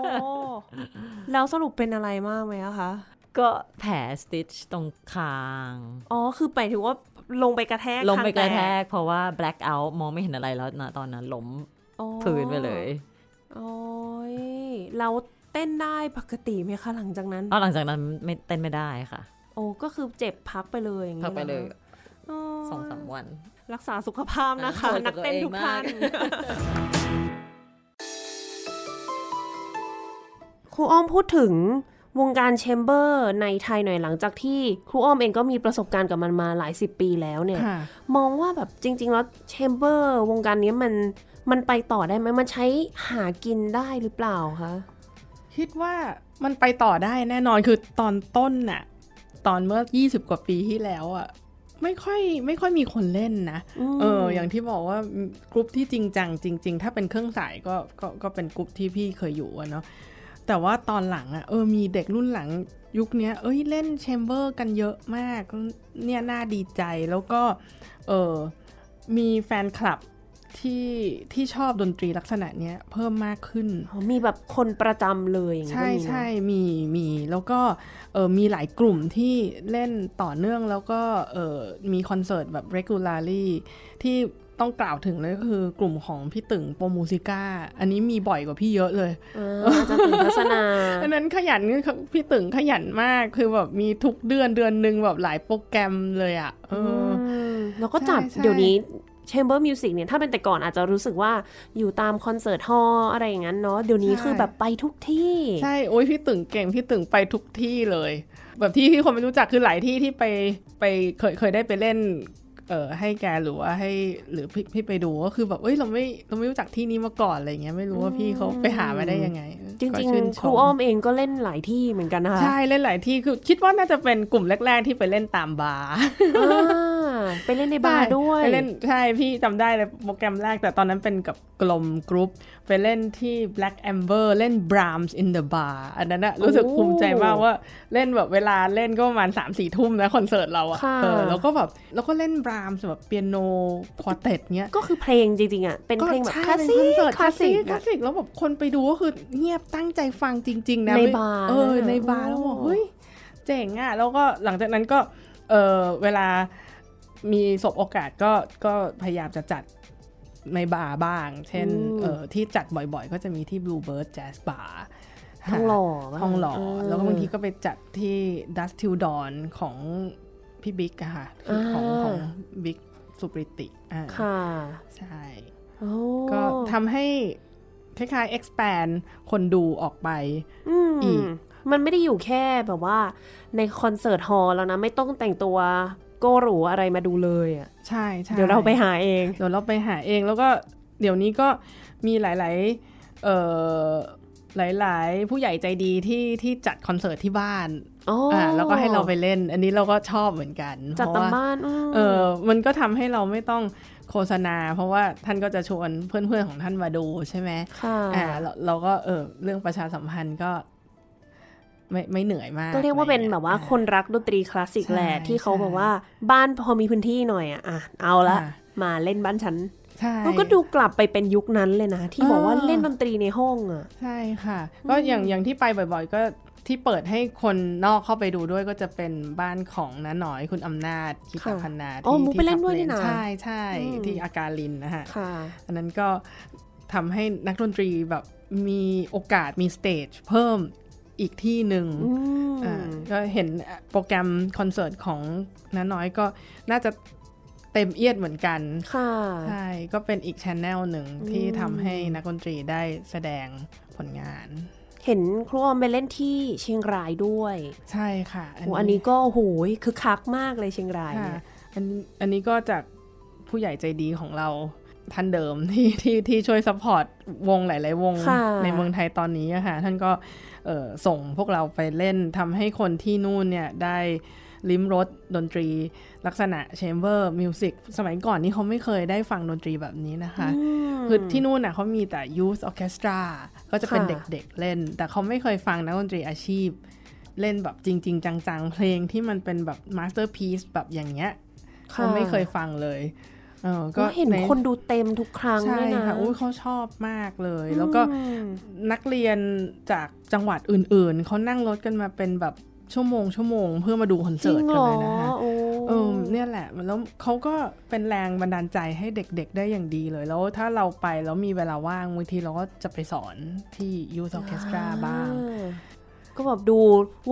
แล้วสรุปเป็นอะไรมากไหมอะคะ ก็แผลสติชตรงคาง อ๋อ คือไปถึงว่าลงไปกระแทกลงไปกระแทคางกเพราะว่า black out มองไม่เห็นอะไรแล้วนะตอนนั้นล้มอ๋อพื้นไปเลย โอ้ยเราเต้นได้ปกติไหมคะหลังจากนั้นเอาหลังจากนั้นไม่เต้นไม่ได้ค่ะ โอ้ก็คือเจ็บพักไปเลยอย่างพันี้กไปเลยหรอ๋อสองสามวัน รักษาสุขภาพนะคะเออนักเต้นทุกท่านตัวเองมากครูอ้อมพูดถึง วงการแชมเบอร์ในไทยหน่อยหลังจากที่ครูอ้อมเองก็มีประสบการณ์กับมันมาหลายสิบปีแล้วเนี่ยค่ะมองว่าแบบจริง ๆ แล้วแชมเบอร์วงการนี้มันมันไปต่อได้ไหมมันใช้หากินได้หรือเปล่าคะคิดว่ามันไปต่อได้แน่นอนคือตอนต้นน่ะ ตอนเมื่อ 20 กว่าปีที่แล้วอะไม่ค่อยไม่ค่อยมีคนเล่นนะมเออ อย่างที่บอกว่ากรุ๊ปที่จริงจังจริง ๆ ถ้าเป็นเครื่องสายก็ก็ก็เป็นกรุ๊ปที่พี่เคยอยู่อะเนาะ แต่ว่าตอนหลังอะเออมีเด็กรุ่นหลังยุคเนี้ยเอ้ยเล่น chamber กันเยอะมาก เนี่ยน่าดีใจแล้วก็เออมีแฟนคลับที่ที่ชอบดนตรีลักษณะเนี้ยเพิ่มมากขึ้นอ๋อมีแบบคนประจำเลยอย่างนี้ใช่ก็มีเนอะใช่มีมีแล้วก็เออมีหลายกลุ่มที่เล่นต่อเนื่องแล้วก็เออมีคอนเสิร์ตแบบ regularly ที่ ต้องกล่าวถึงเลยก็คือกลุ่มของพี่ตึงโปรมูสิก้า อันนี้มีบ่อยกว่าพี่เยอะเลยอ่าอาจารย์ตื่นทัศนาอันนั้นขยันพี่ตึงขยันมากคือแบบมีทุกเดือนเดือนหนึ่งแบบหลายโปรแกรมเลยอะ่ะเอออมแล้วก็จัดใช่ใช่เดี๋ยวนี้ Chamber Music เนี่ยถ้าเป็นแต่ก่อนอาจจะรู้สึกว่าอยู่ตามคอนเสิร์ตฮอลล์อะไรอย่างนั้นเนาะเดี๋ยวนี้คือแบบไปทุกที่ ใช่ โอ้ยพี่ตึงเก่งพี่ตึงไปทุกที่เลย แบบที่ที่คนไม่รู้จักคือหลายที่ที่ไปไปเคยเคยได้ไปเล่น เออให้แกหรือว่าให้หรือพี่พี่ไปดูก็คือแบบเอ้ยเราไม่เราไม่รู้จักที่นี้มาก่อนอะไรเงี้ยไม่รู้ว่าพี่เขาไปหามาได้ยังไง จริงก็ชื่นๆชครูอ้อมเองก็เล่นหลายที่เหมือนกันนะคะใช่เล่นหลายที่คือคิดว่าน่าจะเป็นกลุ่มแรก ๆ ที่ไปเล่นตามบาร์อ่าไปเล่นในบาร์ด้วยไปเล่นใช่พี่จำได้เลยโปรแกรมแรกแต่ตอนนั้นเป็นกับกลมกรุ๊ปไปเล่นที่ Black Amber เล่น Brahms in the bar อันนั้นอะรู้สึกภูมิใจมากว่าเล่นแบบเวลาเล่นก็ประมาณ3 4ทุ่มนะคอนเสิร์ตเราอะค่ะเออแล้วก็แบบแล้วก็เล่น Brahms แบบเปียโน quartet เงี้ยก็คือเพลงจริงๆอะเป็นเพลงแบบใช่คลาสสิกเป็นคอนเสิร์ตคลาสสิกคลาสสิกแล้วแบบคนไปดูก็คือเงียบตั้งใจฟังจริง ๆ นะในไม่บาร์เออนะในบาร์แล้วบอกโอ้เฮ้ยเจ๋งอะแล้วก็หลังจากนั้นก็เออเวลามีสบโอกาสก็ก็พยายามจะจัด ในบาร์บ้าง เช่นเออที่จัดบ่อยๆ ก็จะมีที่ Bluebird Jazz Bar ทองหล่อปะทองหล่อเแล้วก็บางทีก็ไปจัดที่ Dust Till Dawn ของพี่บิ๊กอะค่ะที่ของอ่าของบิ๊กสุปริติอ่าค่ะ ใช่โอ้ก็ทำให้คล้ายๆ expand คนดูออกไปอืมอีก มันไม่ได้อยู่แค่แบบว่าในคอนเสิร์ตฮอลล์แล้วนะ ไม่ต้องแต่งตัว โกหรูอะไรมาดูเลยอะใช่ใช่เดี๋ยวเราไปหาเอง เดี๋ยวเราไปหาเองแล้วก็เดี๋ยวนี้ก็มีหลาย ๆ เอ่อหลาย ๆ ผู้ใหญ่ใจดีที่ที่จัดคอนเสิร์ตที่บ้านอ๋อออ่าแล้วก็ให้เราไปเล่น อันนี้เราก็ชอบเหมือนกันจัดเพตามราะว่าบ้านมเออมันก็ทำให้เราไม่ต้องโฆษณา เพราะว่าท่านก็จะชวนเพื่อนๆของท่านมาดูใช่ไหมค่ะอ่าเราเราก็เออเรื่องประชาสัมพันธ์ก็ ไม่ไม่เหนื่อยมากก็เรียกว่าเป็นอะไรงี้แบบว่าคนรักดนตรีคลาสสิกใช่แหละที่เขาใช่แบบว่าบ้านพอมีพื้นที่หน่อยอะอะเอาละค่ะมาเล่นบ้านฉันใช่มันก็ดูกลับไปเป็นยุคนั้นเลยนะ ที่บอกว่าเออเล่นดนตรีในห้องอะใช่ค่ะ ก็อย่างอย่างที่ไปบ่อย ๆ ก็ที่เปิดให้คนนอกเข้าไปดูด้วยก็จะเป็นบ้านของน้าหน่อยคุณอำนาจคิตพันนาอ๋อที่มุกไปเล่นที่ด้วยนี่นะใช่ใช่อืมที่อาการลินนะฮะค่ะอันนั้นก็ทำให้นักดนตรีแบบมีโอกาสมี stage เพิ่ม อีกที่หนึ่งอืมอ่าก็เห็นโปรแกรมคอนเสิร์ตของน้าน้อยก็น่าจะเต็มเอียดเหมือนกัน ค่ะ ใช่ ก็เป็นอีก channel หนึ่งที่อืมทำให้นักดนตรีได้แสดงผลงาน เห็นครูออมไปเล่นที่เชียงรายด้วย ใช่ค่ะโอ้อันนี้ก็โอ้โหคือคักมากเลยเชียงรายค่ะเนี่ยอันอันนี้ก็จากผู้ใหญ่ใจดีของเรา ท่านเดิมที่ที่ที่ช่วย support วงหลาย ๆ วงค่ะในเมืองไทยตอนนี้อะค่ะ ท่านก็เอ่อส่งพวกเราไปเล่นทำให้คนที่นู่นเนี่ยได้ลิ้มรสดนตรีลักษณะ chamber music สมัยก่อนนี่เขาไม่เคยได้ฟังดนตรีแบบนี้นะคะมคือที่นู่นน่ะเขามีแต่ youth orchestra ก็จะเป็นค่ะเด็กๆเล่น แต่เขาไม่เคยฟังนักดนตรีอาชีพ เล่นแบบจริง ๆ จัง ๆ เพลงที่มันเป็นแบบ masterpiece แบบอย่างเงี้ยเขาไม่เคยฟังเลย เออก็ก็เห็นในคนดูเต็มทุกครั้งใช่ด้วยนะค่ะอุ้ยเขาชอบมากเลย แล้วก็อืมนักเรียนจากจังหวัดอื่น ๆเขานั่งรถกันมาเป็นแบบชั่วโมงชั่วโมงเพื่อมาดูคอนจริเสิร์งตเหกัรนอเลยนะคะโอ้เออเนี่ยแหละแล้วเขาก็เป็นแรงบันดาลใจให้เด็กๆได้อย่างดีเลย แล้วถ้าเราไปแล้วมีเวลาว่างบางทีเราก็จะไปสอนที่ Youth Orchestra บ้างอ่ก็แบบดู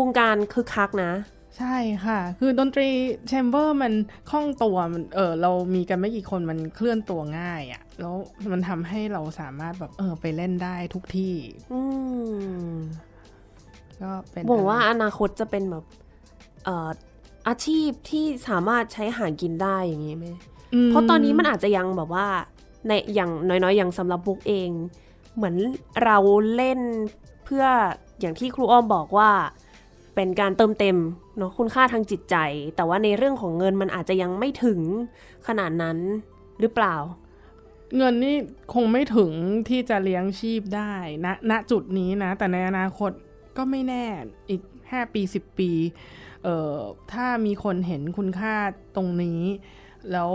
วงการคือคักนะ ใช่ค่ะ คือดนตรีแชมเบอร์มันคล่องตัวมันเออเรามีกันไม่กี่คนมันเคลื่อนตัวง่ายอะ่ะ แล้วมันทำให้เราสามารถแบบเออไปเล่นได้ทุกที่ อืมก็เป็นบอกว่าอนาคตจะเป็นแบบเอ่ออาชีพที่สามารถใช้หากินได้อย่างนี้ไหมมเพราะตอนนี้มันอาจจะยังแบบว่าในอย่างน้อยๆอย่างสำหรับบุ๊กเอง เหมือนเราเล่นเพื่ออย่างที่ครูอ้อมบอกว่า เป็นการเติมเต็มเนาะคุณค่าทางจิตใจ แต่ว่าในเรื่องของเงินมันอาจจะยังไม่ถึงขนาดนั้นหรือเปล่า เงินนี่คงไม่ถึงที่จะเลี้ยงชีพได้ณณจุดนี้นะ แต่ในอนาคตก็ไม่แน่อีก 5 ปี 10 ปี เอ่อถ้ามีคนเห็นคุณค่าตรงนี้ แล้ว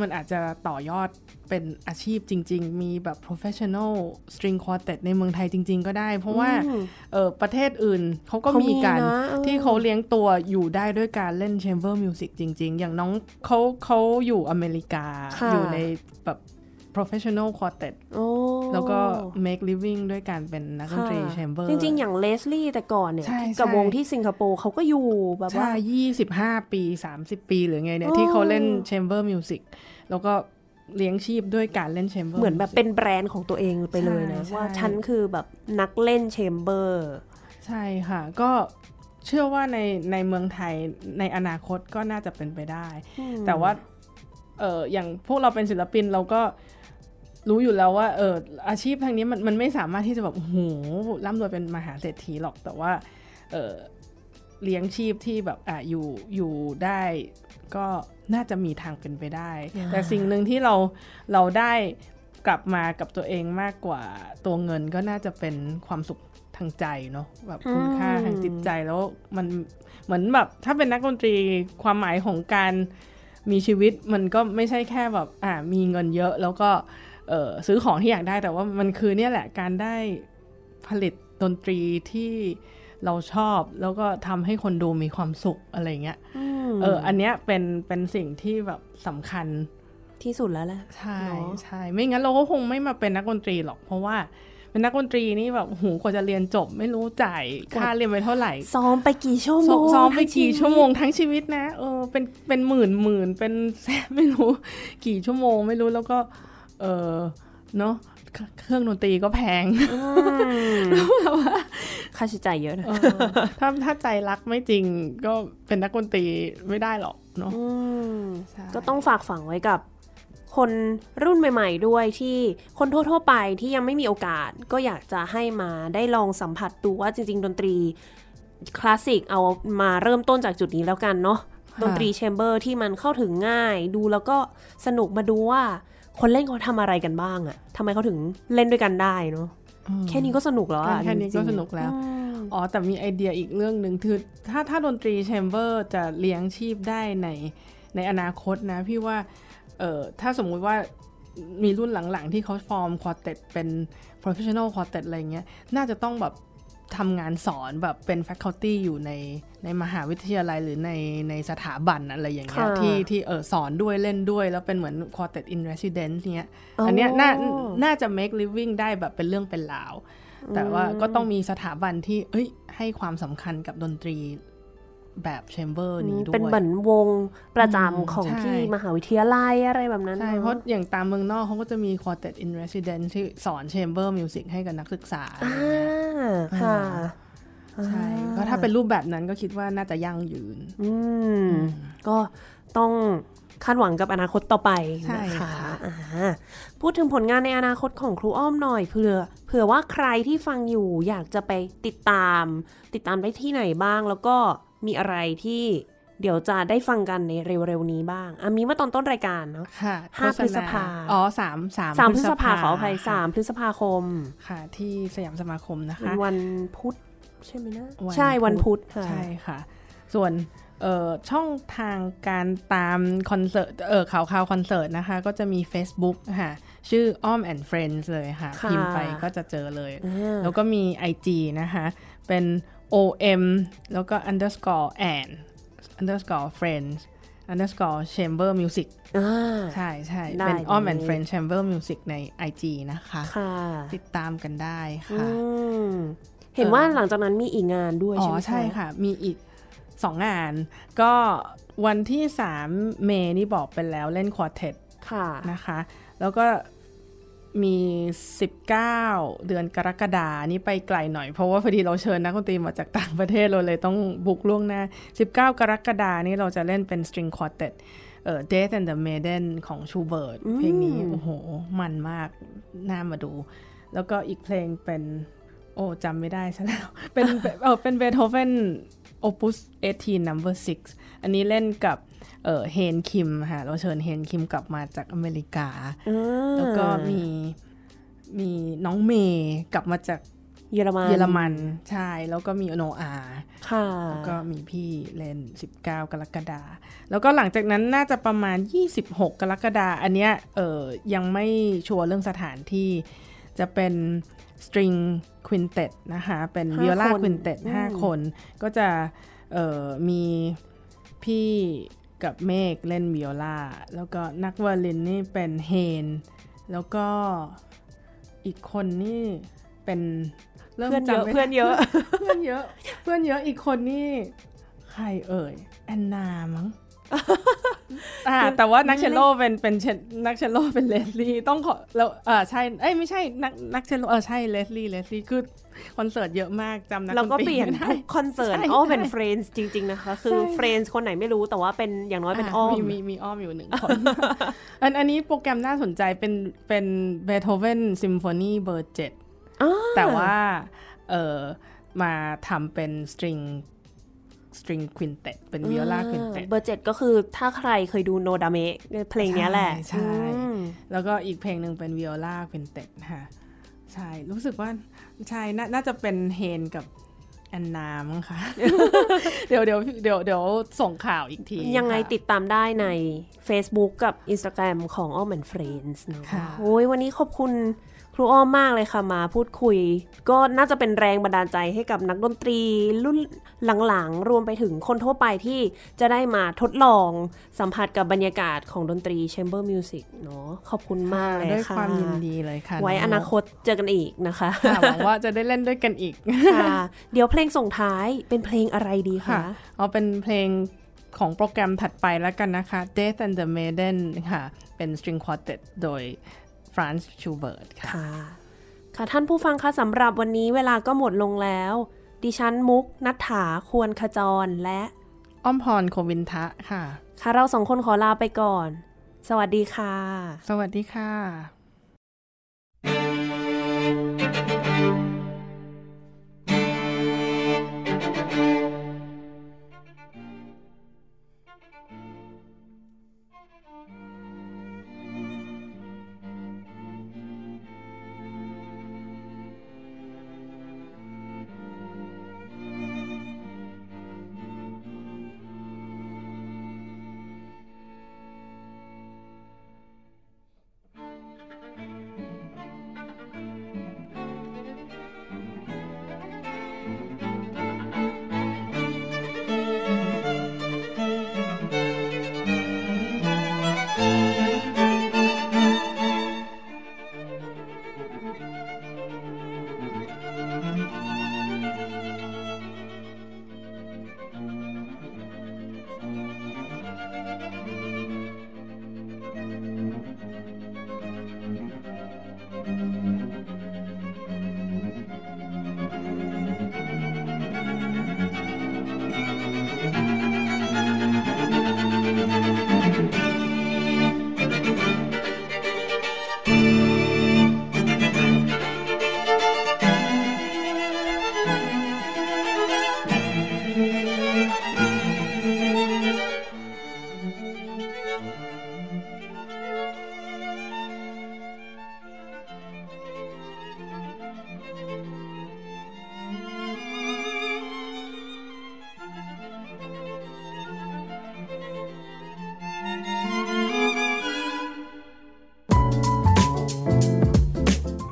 มันอาจจะต่อยอดเป็นอาชีพจริง ๆ มีแบบ professional string quartet ในเมืองไทยจริง ๆ ก็ได้ เพราะว่าอืมเออประเทศอื่นเขาก็เขามีมีการนะเออที่เขาเลี้ยงตัวอยู่ได้ด้วยการเล่น chamber music จริง ๆ อย่างน้องเขาเขาอยู่อเมริกาค่ะอยู่ในแบบ professional quartet โอ้แล้วก็ make living ด้วยการเป็นนักดนตรีค่ะแชมเบอร์จริง ๆ อย่างเลสลี่แต่ก่อนเนี่ยใช่กับใช่วงที่สิงคโปร์เขาก็อยู่แบบว่าใช่ยี่สิบห้าปีสามสิบปีหรือไงเนี่ยโอ้ที่เขาเล่น chamber music แล้วก็เลี้ยงชีพด้วยการเล่น chamber เหมือนแบบเป็นแบรนด์ของตัวเองไปเลยนะใช่ว่าใช่ฉันคือแบบนักเล่นแชมเบอร์ใช่ค่ะ ก็เชื่อว่าในในเมืองไทยในอนาคตก็น่าจะเป็นไปได้ แต่ว่าเอออย่างพวกเราเป็นศิลปินเราก็ รู้อยู่แล้วว่าเอออาชีพทางนี้มันมันไม่สามารถที่จะแบบโอ้โหร่ำรวยเป็นมหาเศรษฐีหรอกแต่ว่าเออเลี้ยงชีพที่แบบอะอยู่อยู่ได้ก็น่าจะมีทางเป็นไปได้อ่าแต่สิ่งหนึ่งที่เราเราได้กลับมากับตัวเองมากกว่าตัวเงินก็น่าจะเป็นความสุขทางใจเนาะแบบคุณค่าทางจิตใจแล้วมันเหมือนแบบถ้าเป็นนักดนตรีความหมายของการมีชีวิตมันก็ไม่ใช่แค่แบบอ่ามีเงินเยอะแล้วก็เออ ซื้อของที่อยากได้แต่ว่ามันคือเนี่ยแหละการได้ผลิตดนตรีที่เราชอบแล้วก็ทำให้คนดูมีความสุขอะไรเงี้ยมเออ อันเนี้ยเป็นเป็นสิ่งที่แบบสำคัญที่สุดแล้วแหละใช่เนอะใช่ไม่งั้นเราก็คงไม่มาเป็นนักดนตรีหรอก เพราะว่าเป็นนักดนตรีนี่แบบหูกว่าจะเรียนจบ ไม่รู้จ่ายค่าเรียนไปเท่าไหร่ซ้อมไปกี่ชั่วโมซ้องมซ้อมไปทั้งกี่ชีวิตชั่วโมงทั้งชีวิตนะเออเป็นเป็นหมื่นหมื่นเป็นแสนไม่รู้ กี่ชั่วโมงไม่รู้แล้วก็ เออเนาะเครื่องดนตรีก็แพงอืมค่าใช้จ่ายเยอะนะเออถ้าถ้าใจรักไม่จริงก็เป็นนักดนตรีไม่ได้หรอกเนาะอืมใช่ก็ต้องฝากฝังไว้กับคนรุ่นใหม่ ๆ ด้วยที่คนทั่ว ๆ ไปที่ยังไม่มีโอกาส ก็อยากจะให้มาได้ลองสัมผัสดูว่าจริง ๆ ดนตรีคลาสสิกเอามาเริ่มต้นจากจุดนี้แล้วกันเนาะดนตรี chamber ที่มันเข้าถึงง่ายดูแล้วก็สนุกมาดูว่า คนเล่นเขาทำอะไรกันบ้างอะทำไมเขาถึงเล่นด้วยกันได้เนาะอืมแค่นี้ก็สนุกแล้วอะแค่นี้ก็จริงๆสนุกแล้วอืมอ๋อแต่มีไอเดียอีกเรื่องหนึ่งคือถ้าถ้าดนตรี chamber จะเลี้ยงชีพได้ในในอนาคตนะ พี่ว่าเออถ้าสมมุติว่ามีรุ่นหลังๆ ที่เขาฟอร์มควอเต t เป็น professional quartet อะไรเงี้ย น่าจะต้องแบบ ทำงานสอนแบบเป็น faculty อยู่ในในมหาวิทยาลัยหรือในในสถาบันอะไรอย่างเงี้ยค่ะที่ที่เออสอนด้วยเล่นด้วย แล้วเป็นเหมือน quartet in residence เนี้ยอ๋ออัอันเนี้ยน่าน่าจะ make living ได้แบบเป็นเรื่องเป็นราว แต่ว่าก็ต้องมีสถาบันที่เอ้ยให้ความสำคัญกับดนตรี แบบ chamber นี้ด้วย เป็นเหมือนวงประจำของที่มหาวิทยาลัยอะไรแบบนั้น ใช่ เพราะอย่างตามเมืองนอกเขาก็จะมี quartet in residence ที่สอน chamber music ให้กับนักศึกษาอะไรอ่าเงี้ยค่ะใช่ก็ถ้าเป็นรูปแบบนั้นก็คิดว่าน่าจะยั่งยืน อืม ก็ต้องคาดหวังกับอนาคตต่อไปใช่นะคะค่ะพูดถึงผลงานในอนาคตของครูอ้อมหน่อยเผื่อเผื่อว่าใครที่ฟังอยู่อยากจะไปติดตาม ติดตามได้ที่ไหนบ้างแล้วก็ มีอะไรที่เดี๋ยวจะได้ฟังกันในเร็วๆนี้บ้างอะมีเมื่อตอนต้นรายการเนาะค่ะห้าโฆษณพฤษภา อ๋อสามสามสามพฤษภาขออภัยสามพฤษภาคม ค่ะ ที่สยามสมาคมนะเป็นคะ วันพุธใช่ไหมนะวันใช่วันพุพุธธค่ะใช่ค่ะ ส่วนเอ่อช่องทางการตามคอนเสิร์ตเออข่าวข่าวคอนเสิร์ตนะคะ ก็จะมี Facebook ค่ะ ชื่ออ้อม and Friends เลยค่ะค่ะ พิมพ์ไปก็จะเจอเลยอ่าแล้วก็มี IG นะคะ เป็น OM แล้วก็ underscore and underscore friends underscore chamber music อ่าใช่ใช่ได้เป็นอ้อมเลย and friends chamber music ใน IG นะคะค่ะติดตามกันได้อืค่ะมเห็นว่าหลังจากนั้นมีอีกงานด้วยอ๋ใช่อไหมใช่ค่ะ มีอีกสองงาน ก็วันที่ 3 เมย์นี่บอกไปแล้วเล่นควอเทตค่ะนะคะ แล้วก็ มี 19 เดือนกรกฎานี่ไปไกลหน่อย เพราะว่าพอดีเราเชิญนักดนตรีมาจากต่างประเทศเราเลยต้องบุกล่วงหน้า 19 กรกฎานี่เราจะเล่นเป็น string quartet เอ่อ Death and the Maiden ของชูเบิร์ตเพลงนี้ โอ้โห มันมาก น่ามาดู แล้วก็อีกเพลงเป็น โอ้จำไม่ได้ซะแล้ว เป็นเออเป็นเบโธเฟน Opus 18 number 6 อันนี้เล่นกับ เออเฮนคิมค่ะเราเชิญเฮนคิมกลับมาจากอเมริกาอ่าแล้วก็มีมีน้องเมย์กลับมาจากเยอรมันเยอรมันใช่แล้วก็มีโนอาค่ะแล้วก็มีพี่เล่น19 กรกฎาแล้วก็หลังจากนั้นน่าจะประมาณ 26 กรกฎาอันเนี้ยเออยังไม่ชัวร์เรื่องสถานที่จะเป็น string quintet นะคะเป็นห้า viola คน quintet อืม5คนก็จะเออมีพี่ กับเมฆเล่นวิโอลาแล้วก็นักวาลินนี่เป็นเฮน แล้วก็อีกคนนี่เป็นเริ่มเพื่อนเยอะจำไม่ได้เพื่อนเยอะ เพื่อนเยอะ เพื่อนเยอะอีกคนนี่ใครเอ่ยแอนนามั้งอ่า แต่ว่านักเชลโลเป็นเป็นเชลนักเชลโลเป็นเลสลี่ต้องขอแล้วเออใช่เอ้ยไม่ใช่นักนักเชลโลเออใช่เลสลี่เลสลี่คือคอนเสิร์ตเยอะมากจำนักเราก็ดนตรีเปลี่ยนไม่ได้ทุกคอนเสิร์ตใช่อ้อเป็นใช่เฟรนด์จริง ๆ นะคะ คือใช่เฟรนด์คนไหนไม่รู้แต่ว่าเป็นอย่างน้อยเป็นอ้อมมีมีมีอ้อมอยู่หนึ่งคนอันอันนี้โปรแกรมน่าสนใจเป็นเป็นเบโธเฟนซิมโฟนีเบอร์เจ็ดอ่าแต่ว่าเออมาทำเป็น string string quintet เป็น viola quintet เบอร์เจ็ดก็คือถ้าใครเคยดูโนดาเมะเพลงเนี้ยแหละ ใช่อืมแล้วก็อีกเพลงหนึ่งเป็น viola quintet ค่ะ ใช่ รู้สึกว่าใช่นาน่าจะเป็นเฮนกับแอนนามั้งคะเดี๋ยวเดี๋ยวเดี๋ยวเดี๋ยวส่งข่าวอีกที ยังไงค่ะติดตามได้ใน Facebook กับ Instagram ของ All Man Friends เนอะค่ะโอ้ยวันนี้ขอบคุณ ครูอ้อมมากเลยค่ะมาพูดคุย ก็น่าจะเป็นแรงบันดาลใจให้กับนักดนตรีรุ่นหลังๆ รวมไปถึงคนทั่วไปที่จะได้มาทดลองสัมผัสกับบรรยากาศของดนตรี Chamber Music เนาะขอบคุณมากเลยด้วยค่ะความยินดีเลยค่ะ ไว้อนาคตเจอกันอีกนะคะหวังว่าจะได้เล่นด้วยกันอีกค่ะเดี๋ยวเพลงส่งท้ายเป็นเพลงอะไรดีคะคะเอาเป็นเพลงของโปรแกรมถัดไปแล้วกันนะคะ Death and the Maiden ค่ะ เป็น string quartet โดย Franz Schubert ค่ะค่ะ ค่ะ ท่านผู้ฟังคะสำหรับวันนี้เวลาก็หมดลงแล้ว ดิฉันมุกนัฐถาควรขจรและอ้อมพรโควินทะค่ะ ค่ะ เราสองคนขอลาไปก่อน สวัสดีค่ะ สวัสดีค่ะ「